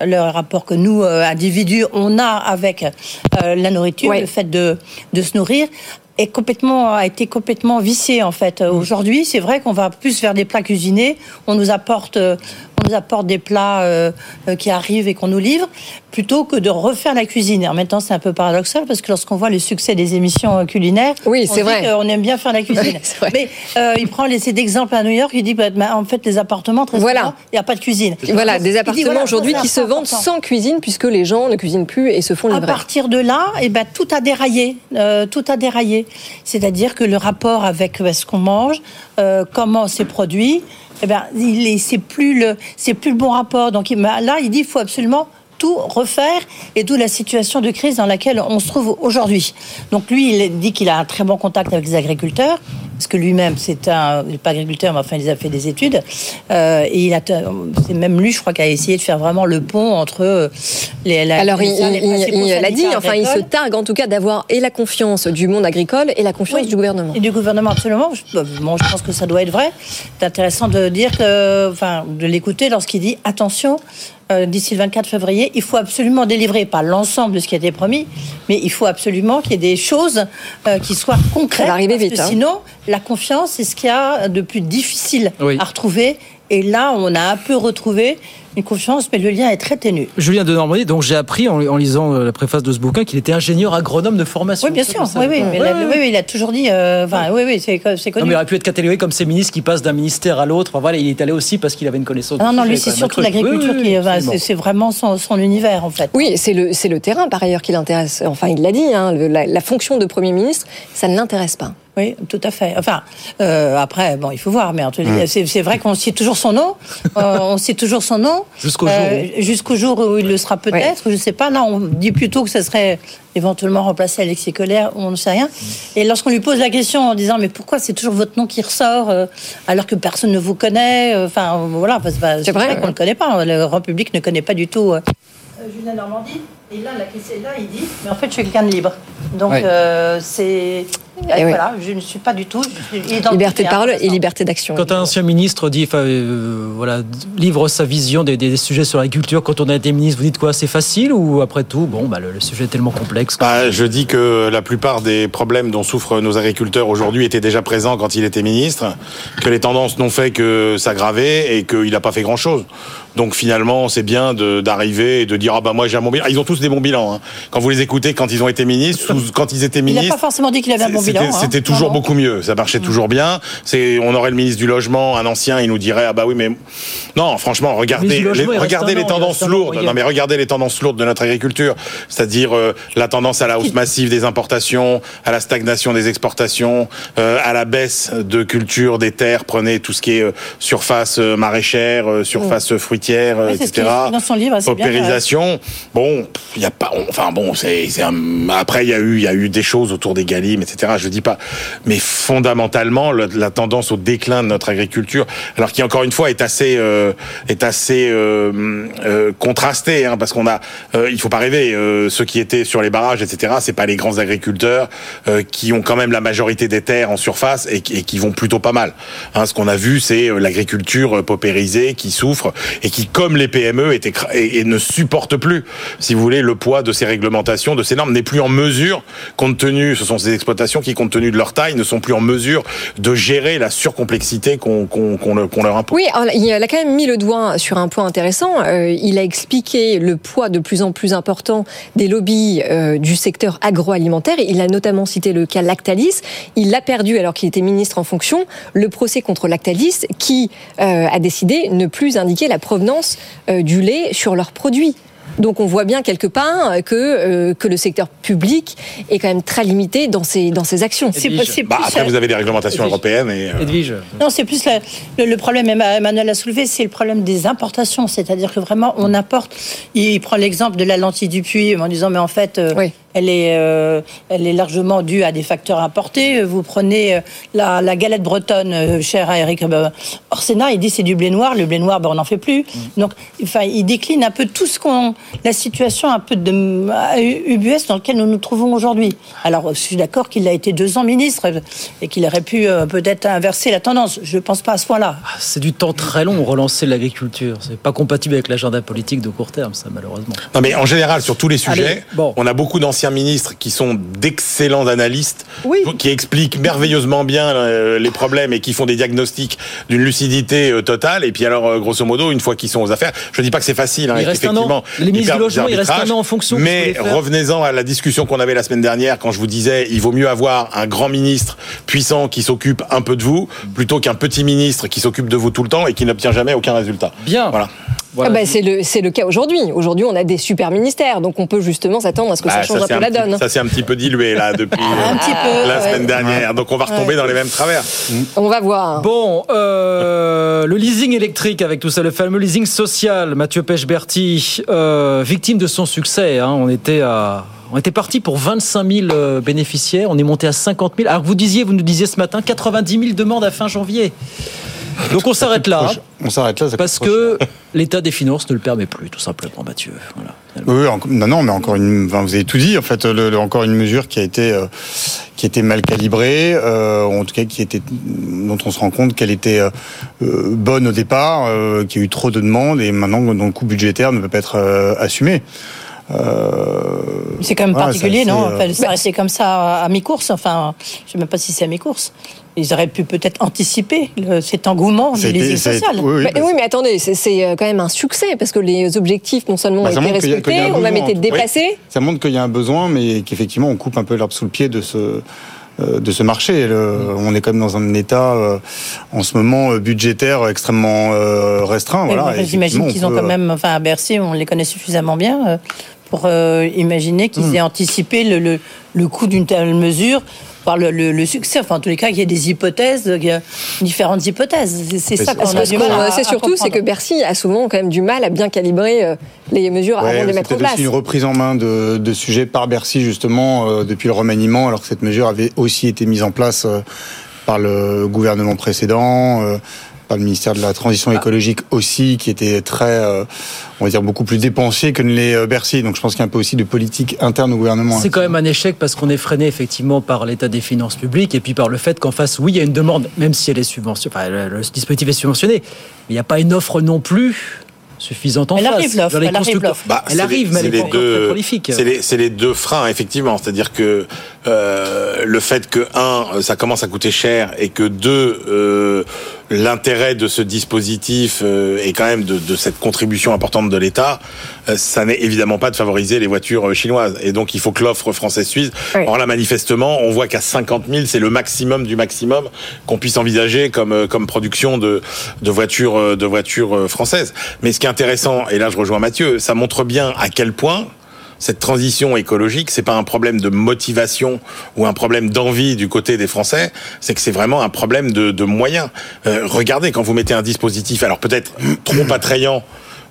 le rapport que nous, euh, individus, on a avec euh, la nourriture, le fait de, de se nourrir, est complètement a été complètement vicié en fait. Mm. Aujourd'hui, c'est vrai qu'on va plus vers des plats cuisinés. On nous apporte euh, nous apporte des plats euh, euh, qui arrivent et qu'on nous livre, plutôt que de refaire la cuisine. Et en même temps, c'est un peu paradoxal parce que lorsqu'on voit le succès des émissions culinaires, oui, c'est vrai, on aime bien faire la cuisine. Mais il prend les d'exemple à New York, il dit bah, bah, en fait les appartements très voilà. il n'y a pas de cuisine. Voilà, des appartements aujourd'hui qui se vendent sans cuisine puisque les gens ne cuisinent plus et se font livrer. À partir de là, et eh ben tout a déraillé, tout a déraillé. C'est-à-dire que le rapport avec ce qu'on mange, euh, comment c'est produit, eh ben, c'est plus le, c'est plus le bon rapport. Donc là, il dit, il faut absolument tout refaire et d'où la situation de crise dans laquelle on se trouve aujourd'hui. Donc lui, il dit qu'il a un très bon contact avec les agriculteurs, parce que lui-même, c'est un, il n'est pas agriculteur, mais enfin, il a fait des études. Euh, et il a, c'est même lui, je crois, qui a essayé de faire vraiment le pont entre euh, les. La, Alors, il, l'a dit, enfin, il se targue en tout cas d'avoir et la confiance du monde agricole et la confiance du gouvernement. Et du gouvernement, absolument. Bon, je pense que ça doit être vrai. C'est intéressant de dire que, enfin, de l'écouter lorsqu'il dit attention, euh, d'ici le 24 février, il faut absolument délivrer, pas l'ensemble de ce qui a été promis, mais il faut absolument qu'il y ait des choses euh, qui soient concrètes. Ça va arriver vite. Hein. Sinon, la confiance, c'est ce qu'il y a de plus difficile à retrouver. Et là, on a un peu retrouvé une confiance, mais le lien est très ténu. Julien de Normandie, donc j'ai appris en, lisant euh, la préface de ce bouquin qu'il était ingénieur agronome de formation. Oui, bien sûr. Oui, oui, oui, il a toujours dit. Euh, oui, oui, c'est connu. Non, mais il aurait pu être catalogué comme ces ministres qui passent d'un ministère à l'autre. voilà, il est allé aussi parce qu'il avait une connaissance. Non, non, lui, c'est surtout l'agriculture qui c'est vraiment son, univers en fait. Oui, c'est le, le terrain par ailleurs qui l'intéresse. Enfin, il l'a dit, hein, la, la fonction de Premier ministre, ça ne l'intéresse pas. Oui, tout à fait. Enfin, euh, après, bon, il faut voir, mais en tout cas, c'est vrai qu'on cite toujours son nom. Euh, on cite toujours son nom. Jusqu'au jour. Euh, jusqu'au jour où il le sera peut-être. Je ne sais pas. Là, on dit plutôt que ce serait éventuellement remplacé Alexis Colère, on ne sait rien. Et lorsqu'on lui pose la question en disant mais pourquoi c'est toujours votre nom qui ressort alors que personne ne vous connaît Enfin, voilà, c'est vrai, qu'on ne le connaît pas. Le grand public ne connaît pas du tout. Julien Normandie. Et là, la question est là, il dit mais en fait, je suis quelqu'un de libre. Donc, c'est Et voilà, je ne suis pas du tout. Liberté de parole et liberté d'action. Quand un ancien ministre dit, euh, voilà, livre sa vision des, des, sujets sur l'agriculture, quand on a été ministre, vous dites quoi C'est facile ou après tout, bon, bah, le, sujet est tellement complexe bah, Je dis que la plupart des problèmes dont souffrent nos agriculteurs aujourd'hui étaient déjà présents quand il était ministre, que les tendances n'ont fait que s'aggraver et qu'il n'a pas fait grand-chose. Donc finalement, c'est bien d'arriver et de dire ah bah moi j'ai un bon bilan. Ah, ils ont tous des bons bilans. Hein. Quand vous les écoutez, quand ils ont été ministres, quand ils étaient ministres, il n'a pas forcément dit qu'il avait un bon bilan. C'était hein. toujours beaucoup mieux. Ça marchait toujours bien. C'est on aurait le ministre du logement, un ancien, il nous dirait ah bah oui mais non franchement regardez les, regardez les tendances lourdes. Non mais regardez les tendances lourdes de notre agriculture, c'est-à-dire euh, la tendance à la hausse massive des importations, à la stagnation des exportations, euh, à la baisse de culture des terres. Prenez tout ce qui est euh, surface maraîchère, surface fruitière euh, etc. Dans son livre, Paupérisation. Bon, il y a pas. Enfin bon, c'est après il y a eu il y a eu des choses autour des galimes, etc. Je dis pas, mais fondamentalement la, tendance au déclin de notre agriculture, alors qui encore une fois est assez euh, est assez euh, euh contrastée, hein, parce qu'on a, il faut pas rêver, ceux qui étaient sur les barrages, etc. C'est pas les grands agriculteurs qui ont quand même la majorité des terres en surface et, et qui vont plutôt pas mal. Hein, ce qu'on a vu, c'est l'agriculture paupérisée qui souffre et qui comme les PME, est et, ne supporte plus, si vous voulez, le poids de ces réglementations, de ces normes, n'est plus en mesure, compte tenu, ce sont ces exploitations qui, compte tenu de leur taille, ne sont plus en mesure de gérer la surcomplexité qu'on leur impose. Oui, il a quand même mis le doigt sur un point intéressant. Euh, il a expliqué le poids de plus en plus important des lobbies euh, du secteur agroalimentaire. Il a notamment cité le cas Lactalis. Il l'a perdu alors qu'il était ministre en fonction. Le procès contre Lactalis qui euh, a décidé ne plus indiquer la provenance du lait sur leurs produits. Donc on voit bien quelque part que, euh, que le secteur public est quand même très limité dans ses, dans ses actions. C'est bah, après, vous avez des réglementations européennes. Et, euh, Edwige. Non, c'est plus le, problème, Emmanuel a soulevé, c'est le problème des importations. C'est-à-dire que vraiment, on importe. Il, prend l'exemple de la lentille du puits en disant, mais en fait, oui elle est, euh, elle est largement due à des facteurs importés. Vous prenez euh, la, galette bretonne, euh, chère à Eric Orsena, il dit c'est du blé noir. Le blé noir, ben, on n'en fait plus. Mm. Donc, enfin, il décline un peu tout ce qu'on, la situation un peu de UBS dans laquelle nous nous trouvons aujourd'hui. Alors, je suis d'accord qu'il a été deux ans ministre et qu'il aurait pu peut-être inverser la tendance. Je ne pense pas à ce point-là. Ah, c'est du temps très long relancer l'agriculture. C'est pas compatible avec l'agenda politique de court terme, ça malheureusement. Non, mais en général, sur tous les sujets, on a beaucoup d'anciens ministres qui sont d'excellents analystes, qui expliquent merveilleusement bien euh, les problèmes et qui font des diagnostics d'une lucidité euh, totale. Et puis alors, euh, grosso modo, une fois qu'ils sont aux affaires, je ne dis pas que c'est facile. Hein, il reste effectivement, Les ministres du logement, il reste un an en fonction. Mais revenez-en à la discussion qu'on avait la semaine dernière quand je vous disais, il vaut mieux avoir un grand ministre puissant qui s'occupe un peu de vous plutôt qu'un petit ministre qui s'occupe de vous tout le temps et qui n'obtient jamais aucun résultat. Bien. Voilà. Ah bah, c'est le, le cas aujourd'hui. Aujourd'hui, on a des super ministères, donc on peut justement s'attendre à ce que ça bah, change un peu la donne. ça s'est un petit peu dilué là depuis la semaine dernière, donc on va retomber dans les mêmes travers. On va voir. Bon, euh, le leasing électrique avec tout ça, le fameux leasing social, Mathieu Pechberti, euh, victime de son succès. Hein, on était à on était parti pour 25 000 euh, bénéficiaires, on est monté à 50 000. Alors vous disiez, vous nous disiez ce matin, 90 000 demandes à fin janvier. Donc on s'arrête là. On s'arrête là. Parce que l'état des finances ne le permet plus, tout simplement, Mathieu. Oui, non, non, mais encore une. vous avez tout dit. En fait, encore une mesure qui a été euh, qui était mal calibrée, euh, en tout cas qui était dont on se rend compte qu'elle était euh, bonne au départ, qu'il y a eu trop de demandes et maintenant dont le coût budgétaire ne peut pas être assumé. C'est quand même particulier, non Ça restait comme ça à mi-course. Enfin, je ne sais même pas si c'est à mi-course ils auraient pu peut-être anticiper cet engouement du leasing social. Oui, mais, attendez, c'est euh, quand même un succès parce que les objectifs non seulement bah, ont été respectés, on a été dépassés. Ça montre qu'il y a un besoin, mais qu'effectivement on coupe un peu l'herbe sous le pied de ce euh, de ce marché. on est quand même dans un état euh, en ce moment budgétaire extrêmement restreint. Voilà, J'imagine qu'ils ont quand même, enfin à Bercy, on les connaît suffisamment bien pour imaginer qu'ils hmm. aient anticipé le, le, le coût d'une telle mesure par le, succès. Enfin, en tous les cas, il y a des hypothèses, il y a différentes hypothèses. C'est ça qu'on a du mal C'est surtout, c'est que Bercy a souvent quand même du mal à bien calibrer euh, les mesures avant de les mettre en place. C'est une reprise en main de, sujets par Bercy, justement, euh, depuis le remaniement, alors que cette mesure avait aussi été mise en place. Euh, par le gouvernement précédent. Euh, par le ministère de la Transition écologique aussi, qui était très, euh, on va dire, beaucoup plus dépensier que ne l'est euh, Bercy. Donc je pense qu'il y a un peu aussi de politique interne au gouvernement. C'est quand même un échec parce qu'on est freiné effectivement par l'état des finances publiques et puis par le fait qu'en face, oui, il y a une demande, même si elle est subventionnée, enfin, le, le dispositif est subventionné, mais il n'y a pas une offre non plus suffisante en Elle face. arrive, l'offre, Dans les elle arrive, constructeurs. l'offre. Bah, elle c'est arrive, les- mais elle c'est n'est les pas encore deux- très prolifique. C'est les, c'est les deux freins, effectivement. C'est-à-dire que euh, le fait que un, ça commence à coûter cher, et que deux, euh, l'intérêt de ce dispositif euh, et quand même de, de cette contribution importante de l'État, euh, ça n'est évidemment pas de favoriser les voitures euh, chinoises. Et donc il faut que l'offre française suive. Oui. Or là, manifestement, on voit qu'à 50 000, c'est le maximum du maximum qu'on puisse envisager comme euh, comme production de de voitures euh, de voitures françaises. Mais ce qui est intéressant, et là je rejoins Mathieu, ça montre bien à quel point cette transition écologique, c'est pas un problème de motivation ou un problème d'envie du côté des Français, c'est que c'est vraiment un problème de, de moyens. Euh, regardez quand vous mettez un dispositif, alors peut-être trop attrayant.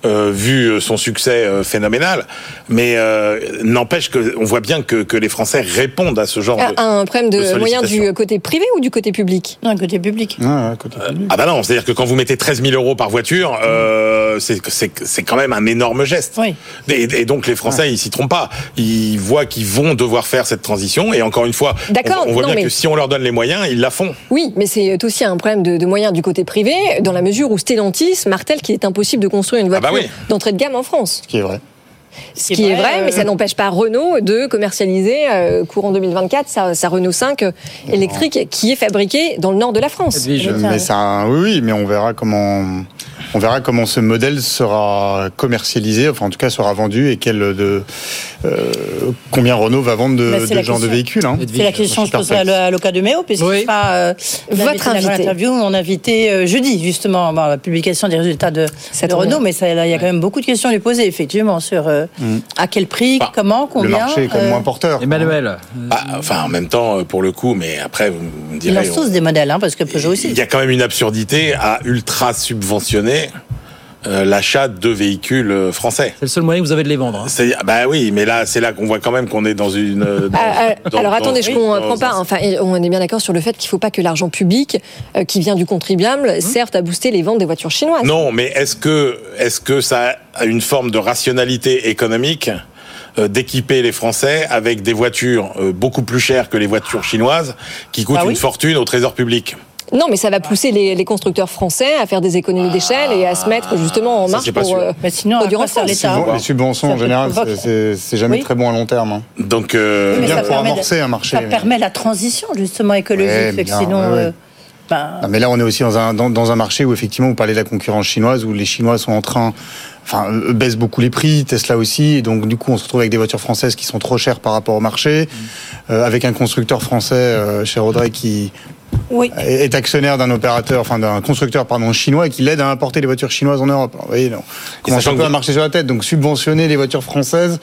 Euh, vu son succès euh, phénoménal, mais euh, n'empêche que on voit bien que, que les Français répondent à ce genre de, Un problème de de moyens sollicitation. du côté privé ou du côté public? Non, côté public. Ouais, côté public. Ah bah non, c'est-à-dire que quand vous mettez 13 000 euros par voiture, euh, c'est c'est c'est quand même un énorme geste. Oui. Et, et donc les Français, ils s'y trompent pas. Ils voient qu'ils vont devoir faire cette transition. Et encore une fois, on, voit non, bien mais- que si on leur donne les moyens, ils la font. Oui, mais c'est aussi un problème de, de moyens du côté privé, dans la mesure où Stellantis martèle qu'il est impossible de construire une Ah bah voiture oui. d'entrée de gamme en France. Ce qui est vrai. Ce qui est vrai, mais ça n'empêche pas Renault de commercialiser euh, courant 2024 sa, sa Renault 5 euh, électrique qui est fabriquée dans le nord de la France. Edwige. Mais ça, oui, oui, mais on verra comment, on verra comment ce modèle sera commercialisé, enfin en tout cas sera vendu et quel de, euh, combien Renault va vendre de, Bah, de genre de véhicules. Hein. C'est la question que je poserai à perplexe. l- à l'Oca de Méo, puisqu'il Oui. sera euh, Votre invité. interview, mon invité euh, jeudi, justement, bon, la publication des résultats de, de Renault. bien. Mais ça, là, il y a quand même beaucoup de questions à lui poser, effectivement, sur euh, à quel prix, Bah, comment, Le combien. marché est quand même euh, moins porteur. Emmanuel, Ah, enfin, en même temps, pour le coup, mais après, vous me Ils direz. lancent tous des modèles, hein, parce que Peugeot aussi. Il y a quand même une absurdité à ultra subventionner euh, l'achat de véhicules euh, français. c'est le seul moyen que vous avez de les vendre. hein. C'est bah oui, mais là c'est là qu'on voit quand même qu'on est dans une. euh, dans- Ah, ah, dans- alors dans- attendez, je comprends dans- pas. Enfin, on est bien d'accord sur le fait qu'il ne faut pas que l'argent public euh, qui vient du contribuable serve à booster les ventes des voitures chinoises. Non, mais est-ce que est-ce que ça a une forme de rationalité économique d'équiper les Français avec des voitures beaucoup plus chères que les voitures chinoises qui coûtent Bah oui. une fortune au trésor public? Non, mais ça va pousser les, les constructeurs français à faire des économies d'échelle et à se mettre justement en marche pour euh, Mais sinon, produire en France. Les subventions Ça en général, c'est- jamais Oui. très bon à long terme. hein. Donc euh, Oui, bien ça pour permet amorcer un marché, Ça mais- permet la transition, justement, écologique. Ouais, bien, sinon. ouais, ouais. euh, ben, Ah, mais là, on est aussi dans un, dans, dans un marché où effectivement, vous parlez de la concurrence chinoise, où les Chinois sont en train, enfin, eux baissent beaucoup les prix, Tesla aussi, et donc du coup, on se retrouve avec des voitures françaises qui sont trop chères par rapport au marché, euh, avec un constructeur français, euh, chez Audrey, qui oui. est est actionnaire d'un opérateur, enfin d'un constructeur pardon chinois, et qui l'aide à importer les voitures chinoises en Europe. Vous voyez, non, commence sachant un que peu vous- à marcher sur la tête? Donc subventionner les voitures françaises,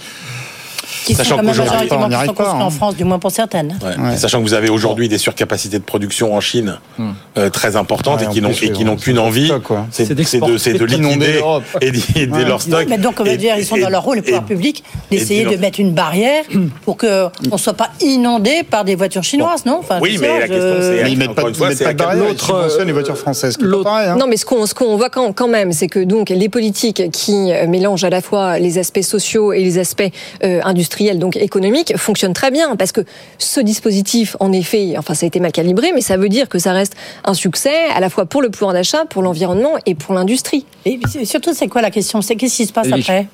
Qui sont Sachant quand même qu'aujourd'hui, on n'y arrive pas, construits hein. en France, du moins pour certaines. Ouais. Ouais. Et Sachant que vous avez aujourd'hui des surcapacités de production en Chine euh, très importantes Ouais, et qui en n'ont plus, et qui n'ont c'est- qu'une envie, c'est de, c'est de l'Europe. et d'aider leur stock. Mais donc, on va dire, ils sont dans leur rôle, les pouvoirs publics, d'essayer de mettre une barrière pour qu'on ne soit pas inondé par des voitures chinoises, non? Oui, mais la pas, question, c'est- ils mettent pas, de barrière, ils subventionnent les voitures françaises. hein. Non, mais ce qu'on ce qu'on voit quand, quand même, c'est que donc les politiques qui euh, mélangent à la fois les aspects sociaux et les aspects euh, industriels, donc économiques, fonctionnent très bien parce que ce dispositif, en effet, enfin ça a été mal calibré, mais ça veut dire que ça reste un succès à la fois pour le pouvoir d'achat, pour l'environnement et pour l'industrie. Et surtout, c'est quoi la question? C'est qu'est-ce qui se passe après?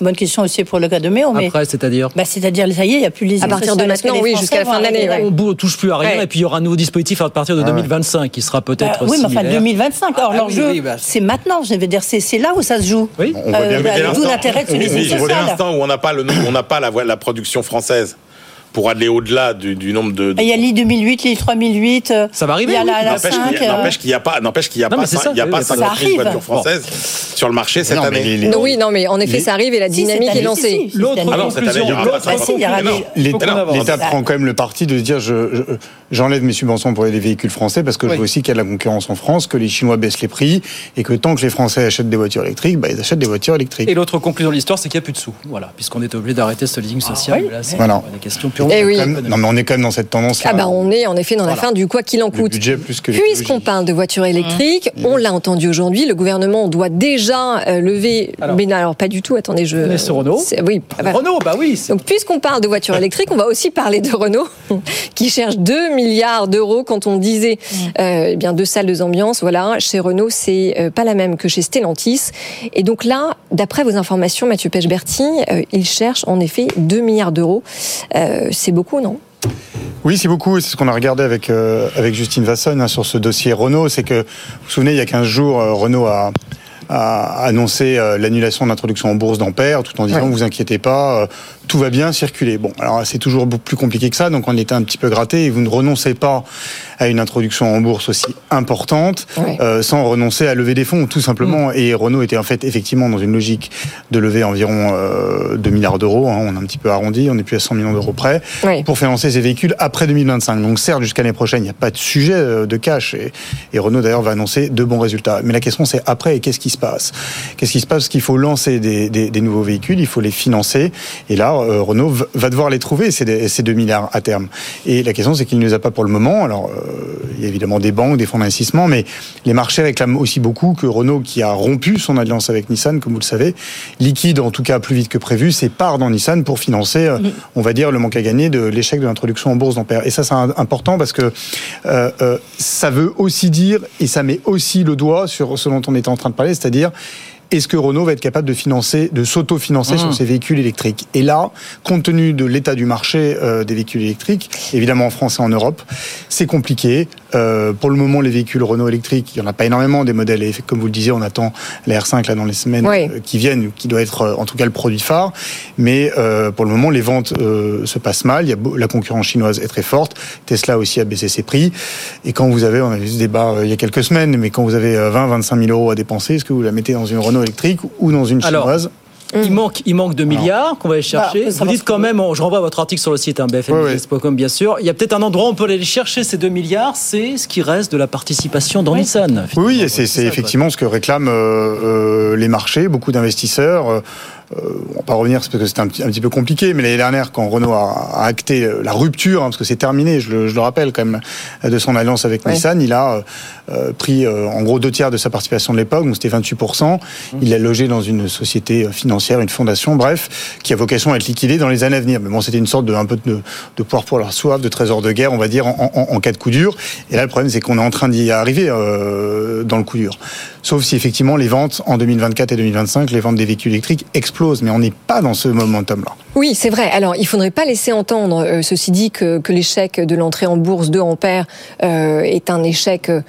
Bonne question aussi pour le cas de Méo, mais. Après, c'est-à-dire Bah, C'est-à-dire, ça y est, il n'y a plus les À partir de maintenant, oui, jusqu'à la fin de l'année, ouais. On ne touche plus à rien Ouais. et puis il y aura un nouveau dispositif à partir de Ah ouais. 2025 qui sera peut-être oui, mais enfin similaire. 2025. Or, Ah, l'enjeu, oui, oui, bah, c'est maintenant. Je veux dire, c'est c'est là où ça se joue. Oui. On voit bien, Euh, D'où l'intérêt de ce Oui, oui, social. l'instant où on n'a pas, le, on n'a pas la production française pour aller au-delà du, du nombre de. de- Ah, Il y a l'I 2008, l'I 3008. euh, Ça va arriver, Il y a oui. la, la N'empêche 5. qu'il y a- n'empêche qu'il n'y a pas, n'empêche qu'il y a Non, pas, ça, il y a oui, pas oui, ça 50 000 arrive. voitures françaises sur le marché cette Non, mais année. les- les- Non, oui, non, mais en effet, Les- ça arrive et la dynamique est lancée. si, si, L'autre. Ah non. des- L'État prend quand même le parti de se dire je, je- j'enlève mes subventions pour les véhicules français parce que je veux aussi qu'il y ait de la concurrence en France, que les Chinois baissent les prix et que tant que les Français achètent des voitures électriques, bah, ils achètent des voitures électriques. Et l'autre conclusion de l'histoire, c'est qu'il n'y a plus de sous. Voilà, puisqu'on est obligé d'arrêter ce leasing social. oui. mais là, c'est Voilà. des questions Eh oui. Non, mais on est quand même dans cette tendance. Ah bah on est en effet dans la fin du quoi qu'il en coûte. budget plus que Puisqu'on parle de voitures électriques, on l'a entendu aujourd'hui, le gouvernement doit déjà euh, lever. Alors. mais non, alors pas du tout. Attendez, je. Mais c'est Renault. Oui. ah bah, Renault, bah oui. Donc, puisqu'on parle de voitures électriques, on va aussi parler de Renault, qui cherche 2 milliards d'euros quand on disait euh, eh bien deux salles, deux ambiances. Voilà, chez Renault, c'est euh, pas la même que chez Stellantis. Et donc là, d'après vos informations, Mathieu Pechberti, euh, il cherche en effet 2 milliards d'euros. Euh, c'est beaucoup, non? Oui, c'est beaucoup. C'est ce qu'on a regardé avec, euh, avec Justine Vasson hein, sur ce dossier Renault. C'est que, vous vous souvenez, il y a 15 jours, euh, Renault a, a annoncé euh, l'annulation de l'introduction en bourse d'Ampère, tout en disant, Ouais. vous inquiétez pas, tout va bien circuler. Bon, alors c'est toujours plus compliqué que ça, donc on était un petit peu gratté et vous ne renoncez pas à une introduction en bourse aussi importante Ouais. euh, sans renoncer à lever des fonds, tout simplement. Et Renault était en fait effectivement dans une logique de lever environ euh, 2 milliards d'euros. hein. on a un petit peu arrondi, on n'est plus à 100 millions d'euros près Ouais. pour financer ces véhicules après 2025. Donc certes, jusqu'à l'année prochaine, il n'y a pas de sujet euh, de cash. Et, et Renault d'ailleurs va annoncer de bons résultats. Mais la question c'est après, et qu'est-ce qui se passe? Qu'est-ce qui se passe? Parce qu'il faut lancer des, des- des nouveaux véhicules, il faut les financer. Et là, euh, Renault va devoir les trouver, ces, des- ces 2 milliards à terme. Et la question c'est qu'il ne les a pas pour le moment. Alors, euh, il y a évidemment des banques, des fonds d'investissement, mais les marchés réclament aussi beaucoup que Renault, qui a rompu son alliance avec Nissan, comme vous le savez, liquide en tout cas plus vite que prévu ses parts dans Nissan pour financer, euh, on va dire, le manque à gagner de l'échec de l'introduction en bourse d'Ampère. Et ça, c'est important parce que ça veut aussi dire, et ça met aussi le doigt sur ce dont on était en train de parler, c'est-à-dire est-ce que Renault va être capable de financer, de s'auto-financer sur ses véhicules électriques? Et là, compte tenu de l'état du marché euh, des véhicules électriques, évidemment en France et en Europe, c'est compliqué. Euh, pour le moment, les véhicules Renault électriques, il n'y en a pas énormément des modèles. Et comme vous le disiez, on attend la R5 là dans les semaines Oui. euh, qui viennent, qui doit être euh, en tout cas le produit phare. Mais euh, pour le moment, les ventes euh, se passent mal. Il y a beau- la concurrence chinoise est très forte. Tesla aussi a baissé ses prix. Et quand vous avez, on a eu ce débat euh, il y a quelques semaines, mais quand vous avez 20-25 000 euros à dépenser, est-ce que vous la mettez dans une Renault électrique ou dans une Alors, Il manque, il manque 2 milliards qu'on va aller chercher. Bah, ça Vous dites quand même, je renvoie à votre article sur le site hein, bfmbusiness.com bien sûr. Il y a peut-être un endroit où on peut aller chercher ces 2 milliards, c'est ce qui reste de la participation dans Nissan. Oui, oui, finalement. et c'est quoi. effectivement ce que réclament euh, euh, les marchés, beaucoup d'investisseurs. Euh, euh, on va pas revenir parce que c'est un, petit- un petit peu compliqué, mais l'année dernière, quand Renault a, a acté la rupture, hein, parce que c'est terminé, je le, je le rappelle quand même, de son alliance avec Ouais. Nissan, il a pris euh, en gros deux tiers de sa participation de l'époque, donc c'était 28%. Il l'a logé dans une société euh, financière, une fondation, bref, qui a vocation à être liquidée dans les années à venir. Mais bon, c'était une sorte de un peu de, de pouvoir pour leur soif, de trésor de guerre, on va dire, en, en- en cas de coup dur. Et là, le problème, c'est qu'on est en train d'y arriver euh, dans le coup dur. Sauf si effectivement les ventes en 2024 et 2025, les ventes des véhicules électriques explosent. Mais on n'est pas dans ce momentum-là. Oui, c'est vrai. Alors, il faudrait pas laisser entendre, euh, ceci dit, que, que l'échec de l'entrée en bourse de Ampère euh, est un échec, euh,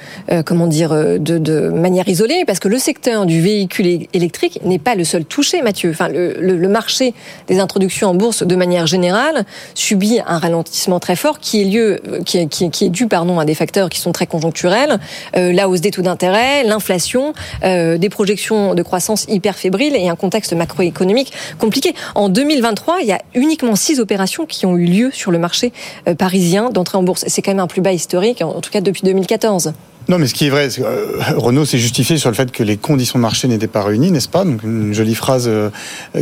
comment dire, euh, de, de manière isolée, parce que le secteur du véhicule électrique n'est pas le seul touché, Mathieu. Enfin, le, le, le marché des introductions en bourse, de manière générale, subit un ralentissement très fort qui est lieu, euh, qui qui qui est dû, pardon, à des facteurs qui sont très conjoncturels, euh, la hausse des taux d'intérêt, l'inflation, euh, des projections de croissance hyper fébriles et un contexte macroéconomique compliqué. En 2023, il y a uniquement six opérations qui ont eu lieu sur le marché euh, parisien d'entrée en bourse. C'est quand même un plus bas historique, en tout cas depuis 2014. Non, mais ce qui est vrai, euh, Renault s'est justifié sur le fait que les conditions de marché n'étaient pas réunies, n'est-ce pas? Donc une jolie phrase euh,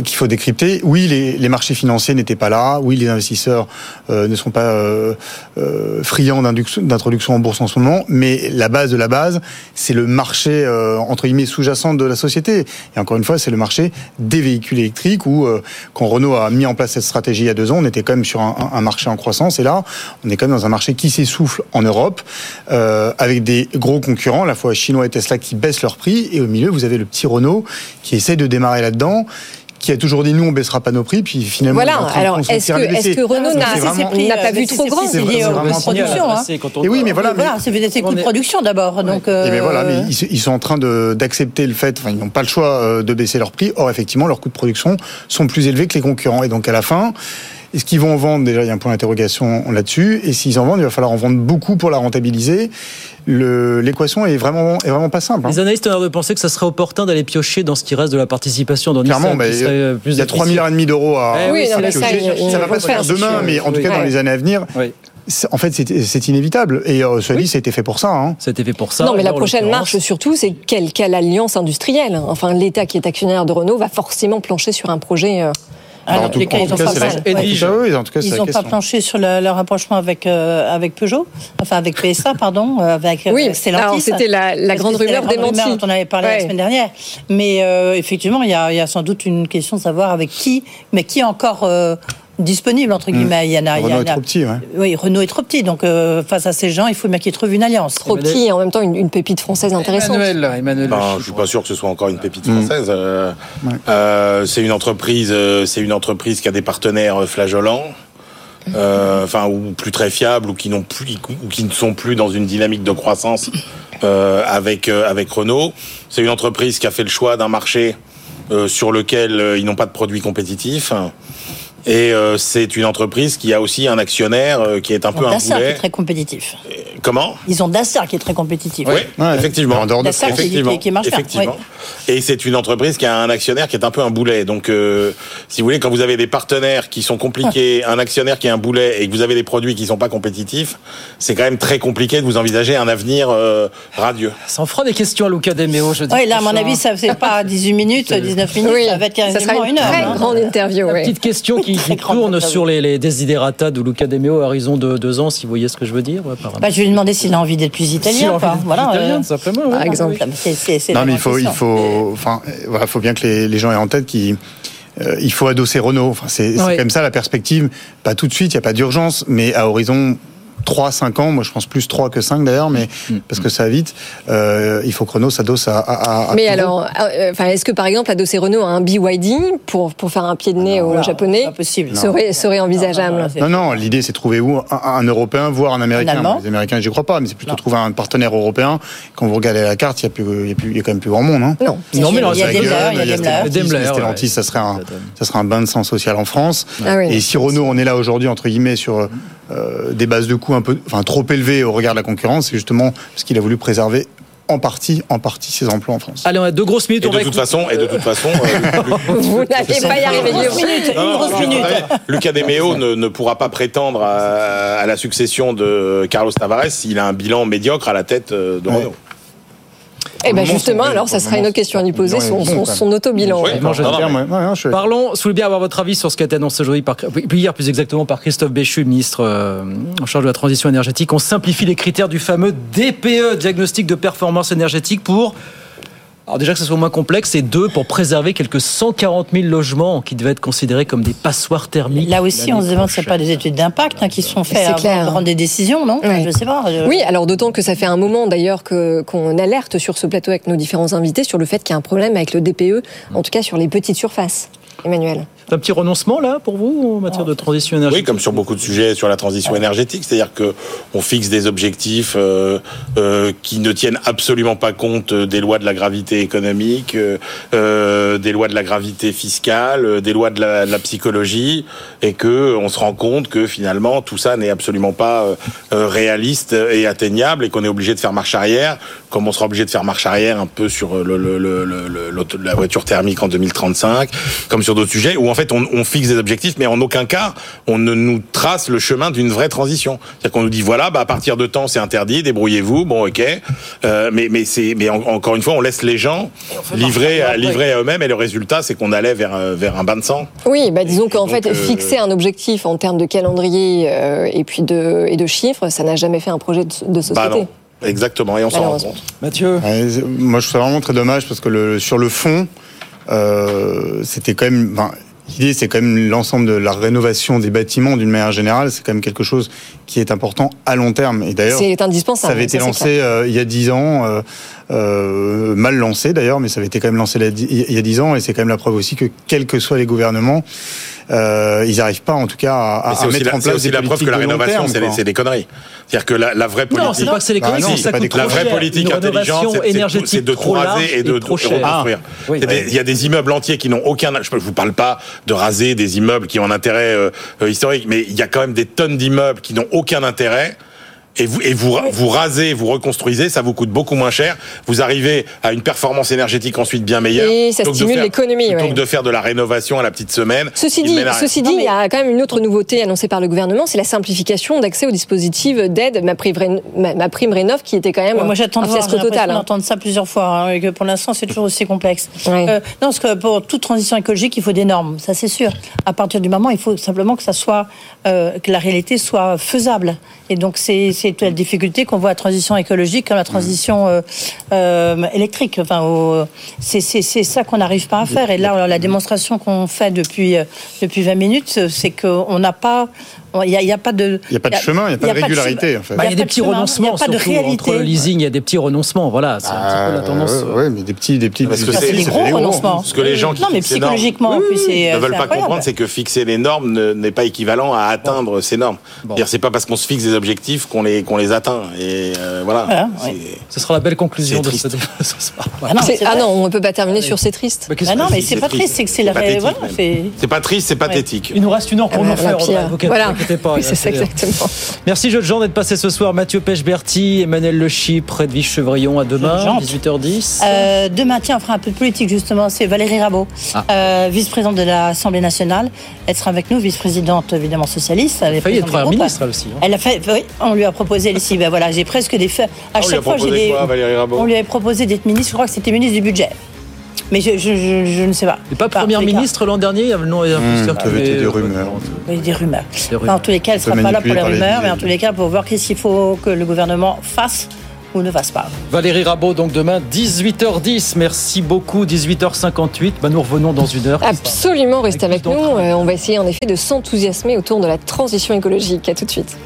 qu'il faut décrypter. Oui, les, les marchés financiers n'étaient pas là. Oui, les investisseurs euh, ne sont pas euh, euh, friands d'introduction en bourse en ce moment. Mais la base de la base, c'est le marché euh, entre guillemets sous-jacent de la société. Et encore une fois, c'est le marché des véhicules électriques où quand Renault a mis en place cette stratégie il y a deux ans, on était quand même sur un, un marché en croissance. Et là, on est quand même dans un marché qui s'essouffle en Europe avec des gros concurrents, à la fois chinois et Tesla, qui baissent leur prix. Et au milieu, vous avez le petit Renault qui essaie de démarrer là-dedans qui a toujours dit nous on baissera pas nos prix puis finalement Voilà. Alors, est-ce que, Renault Donc, n'a pas vu trop grand C'est lié aux vraiment coûts de production. hein. C'est quand on- Et oui, mais voilà, mais- Voilà, c'est des coûts de production d'abord. Donc, Et mais euh, voilà, mais ils, ils sont en train de- d'accepter le fait, enfin, ils n'ont pas le choix euh, de baisser leur prix. Or, effectivement, leurs coûts de production sont plus élevés que les concurrents. Et donc, à la fin, est-ce qu'ils vont en vendre Déjà, il y a un point d'interrogation là-dessus. Et s'ils en vendent, il va falloir en vendre beaucoup pour la rentabiliser. L'équation est vraiment, est vraiment pas simple. hein. Les analystes ont l'air de penser que ça serait opportun d'aller piocher dans ce qui reste de la participation dans Clairement, bah, il y a 3 difficile. milliards et demi d'euros à. Eh oui, Oui, non, ça, il ça va faut pas se faire demain, mais en tout Oui. cas dans les années à venir. Oui. En fait, c'est inévitable. Et euh, cela dit, ça a été fait pour ça. Hein. C'était fait pour ça. Non, mais la prochaine marche, surtout, c'est quelle, quelle alliance industrielle Enfin, l'État qui est actionnaire de Renault va forcément plancher sur un projet euh, Alors, les cas, ils n'ont pas, ils ont pas planché sur le, le rapprochement avec, euh, avec Peugeot, enfin avec PSA, pardon, euh, avec Oui, euh, c'était la- la grande rumeur grande démentie. rumeur dont on avait parlé Ouais. la semaine dernière. Mais euh, effectivement, il y, a, il y a sans doute une question de savoir avec qui, mais qui encore euh, disponible, entre guillemets. Il y en a, il y Renault en est a- trop petit, ouais. Oui, Renault est trop petit. Donc, euh, face à ces gens, il faut bien qu'ils trouvent une alliance. Trop petit et en même temps une, une pépite française intéressante. Emmanuel. Non, je suis pas sûr que ce soit encore une pépite française. Euh, euh, c'est une entreprise, euh, c'est une entreprise qui a des partenaires flageolants. euh, Enfin, ou plus très fiables, ou qui n'ont plus, ou qui ne sont plus dans une dynamique de croissance euh, avec euh, avec Renault. C'est une entreprise qui a fait le choix d'un marché euh, sur lequel euh, ils n'ont pas de produits compétitifs. Et euh, c'est une entreprise qui a aussi un actionnaire euh, qui est un peu un Dacia qui est boulet. très compétitif. Comment? Ils ont Dacia qui est très compétitif. oui, effectivement. En dehors de qui- effectivement. qui- qui marche bien, effectivement. Et c'est une entreprise qui a un actionnaire qui est un peu un boulet. Donc, euh, si vous voulez, quand vous avez des partenaires qui sont compliqués, un actionnaire qui est un boulet, et que vous avez des produits qui sont pas compétitifs, c'est quand même très compliqué de vous envisager un avenir euh, radieux. Ça en fera des questions à Luca Demeo, je dis. Oui, là, à mon avis, ça c'est pas 18 minutes, 19 minutes, Oui, ça va être ça sera quasiment une une heure. très hein. grande interview. La petite question qui, qui grande tourne sur les, les desiderata de Luca Demeo à horizon de deux ans, si vous voyez ce que je veux dire. apparemment. Bah, je vais lui demander s'il a envie d'être plus italien. voilà, euh, simplement, Par oui. c'est Non, mais il faut, il question. faut, enfin, euh, voilà, faut bien que les, les gens aient en tête qu'il euh, il faut adosser Renault. Enfin, c'est comme ça la perspective. Pas tout de suite, il n'y a pas d'urgence, mais à horizon 3, 5 ans, moi je pense plus 3 que 5 d'ailleurs, mais parce que ça va vite, euh, il faut que Renault s'adosse à, à, à Mais alors, euh, enfin, est-ce que par exemple, adosser Renault à un BYD pour, pour faire un pied de nez aux voilà, Japonais possible. serait, serait envisageable Non, non, non, Non, non, l'idée c'est de trouver où un, un Européen, voire un Américain. Bon, les Américains, j'y crois pas, mais c'est plutôt Non. trouver un partenaire européen. Quand vous regardez la carte, il y a, plus, il y a, plus, il y a quand même plus grand monde. Hein. Non. Non, mais non, il y a Daimler, il y a il y a Daimler. Stellantis, ça serait un, ça serait un bain de sang social en France. Ah oui. Et si Renault, on est là aujourd'hui entre guillemets sur euh, des bases de coûts un peu, enfin trop élevées au regard de la concurrence, c'est justement parce qu'il a voulu préserver en partie, en partie ses emplois en France. Allez, on a deux grosses minutes. Et on de toute façon, et de toute façon, euh, Vous n'allez pas y arriver, Une grosse minute, Non, une grosse non, minute. non, Lucas Demeo ne, ne pourra pas prétendre à, à la succession de Carlos Tavares s'il a un bilan médiocre à la tête euh, de Ouais. Eh ben moment, justement, alors ça pour le sera une autre question à lui son poser, son, auto-bilan. Oui, mais- Parlons, je voulais bien avoir votre avis sur ce qui a été annoncé aujourd'hui, par, puis hier plus exactement par Christophe Béchu, ministre euh, en charge de la transition énergétique. On simplifie les critères du fameux DPE, diagnostic de performance énergétique, pour. Alors déjà que ce soit moins complexe, et deux, pour préserver quelques 140 000 logements qui devaient être considérés comme des passoires thermiques. Là aussi, on se demande si ce pas des études d'impact hein, qui sont faites avant clair. de prendre des décisions, non Ouais. Je sais pas. je- Oui, alors d'autant que ça fait un moment d'ailleurs que qu'on alerte sur ce plateau avec nos différents invités sur le fait qu'il y a un problème avec le DPE, en tout cas sur les petites surfaces. Emmanuel. Un petit renoncement là pour vous en matière de transition énergétique Oui, comme sur beaucoup de sujets sur la transition énergétique, c'est-à-dire que on fixe des objectifs euh, euh, qui ne tiennent absolument pas compte des lois de la gravité économique, euh, euh, des lois de la gravité fiscale, euh, des lois de la, de la psychologie, et que on se rend compte que finalement tout ça n'est absolument pas euh, euh, réaliste et atteignable, et qu'on est obligé de faire marche arrière, comme on sera obligé de faire marche arrière un peu sur le, le, le, la voiture thermique en 2035, comme sur d'autres sujets où en fait on, on fixe des objectifs, mais en aucun cas on ne nous trace le chemin d'une vraie transition. C'est-à-dire qu'on nous dit voilà, bah à partir de temps c'est interdit, débrouillez-vous, bon ok, Euh, mais mais c'est mais en- encore une fois on laisse les gens livrer à livrer à eux-mêmes et le résultat c'est qu'on allait vers euh, vers un bain de sang. Oui, bah disons qu'en fait, euh, fixer un objectif en termes de calendrier euh, et puis de, et de chiffres, ça n'a jamais fait un projet de, de société. Bah non, exactement, et on s'en rend compte. Mathieu moi, je trouve ça vraiment très dommage parce que le, sur le fond, euh, c'était quand même. L'idée, c'est quand même l'ensemble de la rénovation des bâtiments d'une manière générale. C'est quand même quelque chose qui est important à long terme. Et d'ailleurs, C'est indispensable. ça avait été lancé euh, il y a dix ans, euh, euh, mal lancé d'ailleurs, mais ça avait été quand même lancé il y a dix ans. Et c'est quand même la preuve aussi que, quels que soient les gouvernements, euh, ils n'arrivent pas, en tout cas, à, à c'est aussi, mettre la, en c'est place aussi des la preuve que la rénovation, c'est des, des conneries. C'est-à-dire que la, la vraie politique. Non, c'est pas que c'est les Bah conneries, non, c'est c'est ça coûte des- trop La vraie politique intelligente, rénovation c'est- c'est tout- énergétique c'est de tout raser et de, cher. reconstruire. Des- Il y a des immeubles entiers qui n'ont aucun. Je ne vous parle pas de raser des immeubles qui ont un intérêt euh, euh, historique, mais il y a quand même des tonnes d'immeubles qui n'ont aucun intérêt et vous et vous vous rasez, vous reconstruisez, ça vous coûte beaucoup moins cher. Vous arrivez à une performance énergétique ensuite bien meilleure. Et ça stimule l'économie, Plutôt ouais. que de faire de la rénovation à la petite semaine. Ceci dit, ceci dit, il y a quand même une autre nouveauté annoncée par le gouvernement, c'est la simplification d'accès au dispositif d'aide ma prime, Rén- ma, ma prime rénov qui était quand même Ouais, moi j'attends un de voir, j'ai fiasco total. hein. d'entendre ça plusieurs fois, hein, et que pour l'instant c'est toujours aussi complexe. Ouais. Euh, non, parce que pour toute transition écologique, il faut des normes, ça c'est sûr. À partir du moment, il faut simplement que ça soit, euh, que la réalité soit faisable. Et donc c'est la difficulté qu'on voit à la transition écologique comme la transition euh, euh, électrique. Enfin, c'est c'est c'est ça qu'on n'arrive pas à faire. Et là, alors, la démonstration qu'on fait depuis euh, depuis 20 minutes, c'est qu'on n'a pas, il y a, pas de, Il y a pas de chemin, il y a pas de régularité, en fait. Bah, il y a des pas de petits chemin, renoncements, Il n'y a pas de surtout réalité. entre le leasing, il y a des petits renoncements. Voilà, c'est un petit peu la tendance. Euh, ouais, mais des petits, des petits. Parce que c'est- des gros renoncements. Ce que les gens qui Non, mais psychologiquement, ne veulent c'est pas comprendre, c'est que fixer les normes ne- n'est pas équivalent à atteindre ces normes. C'est pas parce qu'on se fixe des objectifs qu'on les qu'on les atteint. Et euh, voilà. Ce sera la belle conclusion de ce. Ah non, ah on ne peut pas terminer sur c'est triste. Ah non, mais c'est pas triste, c'est que c'est la c'est. Pas triste, c'est pathétique. Il nous reste une heure pour Ah, nous faire. Voilà. Inquiétez pas. Oui, c'est ça exactement. Merci jeunes gens d'être passés ce soir. Mathieu Pechberti, Emmanuel Le Chypre, Edwige Chevrillon. À demain, Jean. 18h10. Euh, demain, tiens, on fera un peu de politique justement. C'est Valérie Rabault, Ah. euh, vice-présidente de l'Assemblée nationale. Elle sera avec nous, vice-présidente évidemment socialiste. Elle est failli être première ministre, elle aussi. hein. Elle a fait, oui, on lui a proposé elle ici. Ben voilà, j'ai presque des faits. À on lui a chaque fois, j'ai proposé des. quoi, Valérie Rabault? On lui avait proposé d'être ministre. Je crois que c'était ministre du budget. Mais je, je, je, je ne sais pas. Et pas Enfin, cas, ministre l'an dernier, il y avait le nom est un peu Mmh, circulé. ça avait été des rumeurs. oui, des rumeurs. Des rumeurs. En tous les cas, elle ne sera pas là pour les rumeurs, mais en idées. tous les cas, pour voir qu'est-ce qu'il faut que le gouvernement fasse ou ne fasse pas. Valérie Rabault, donc demain, 18h10. Merci beaucoup. 18h58. Bah, nous revenons dans une heure. Absolument, restez Avec nous. Euh, On va essayer en effet de s'enthousiasmer autour de la transition écologique. À tout de suite.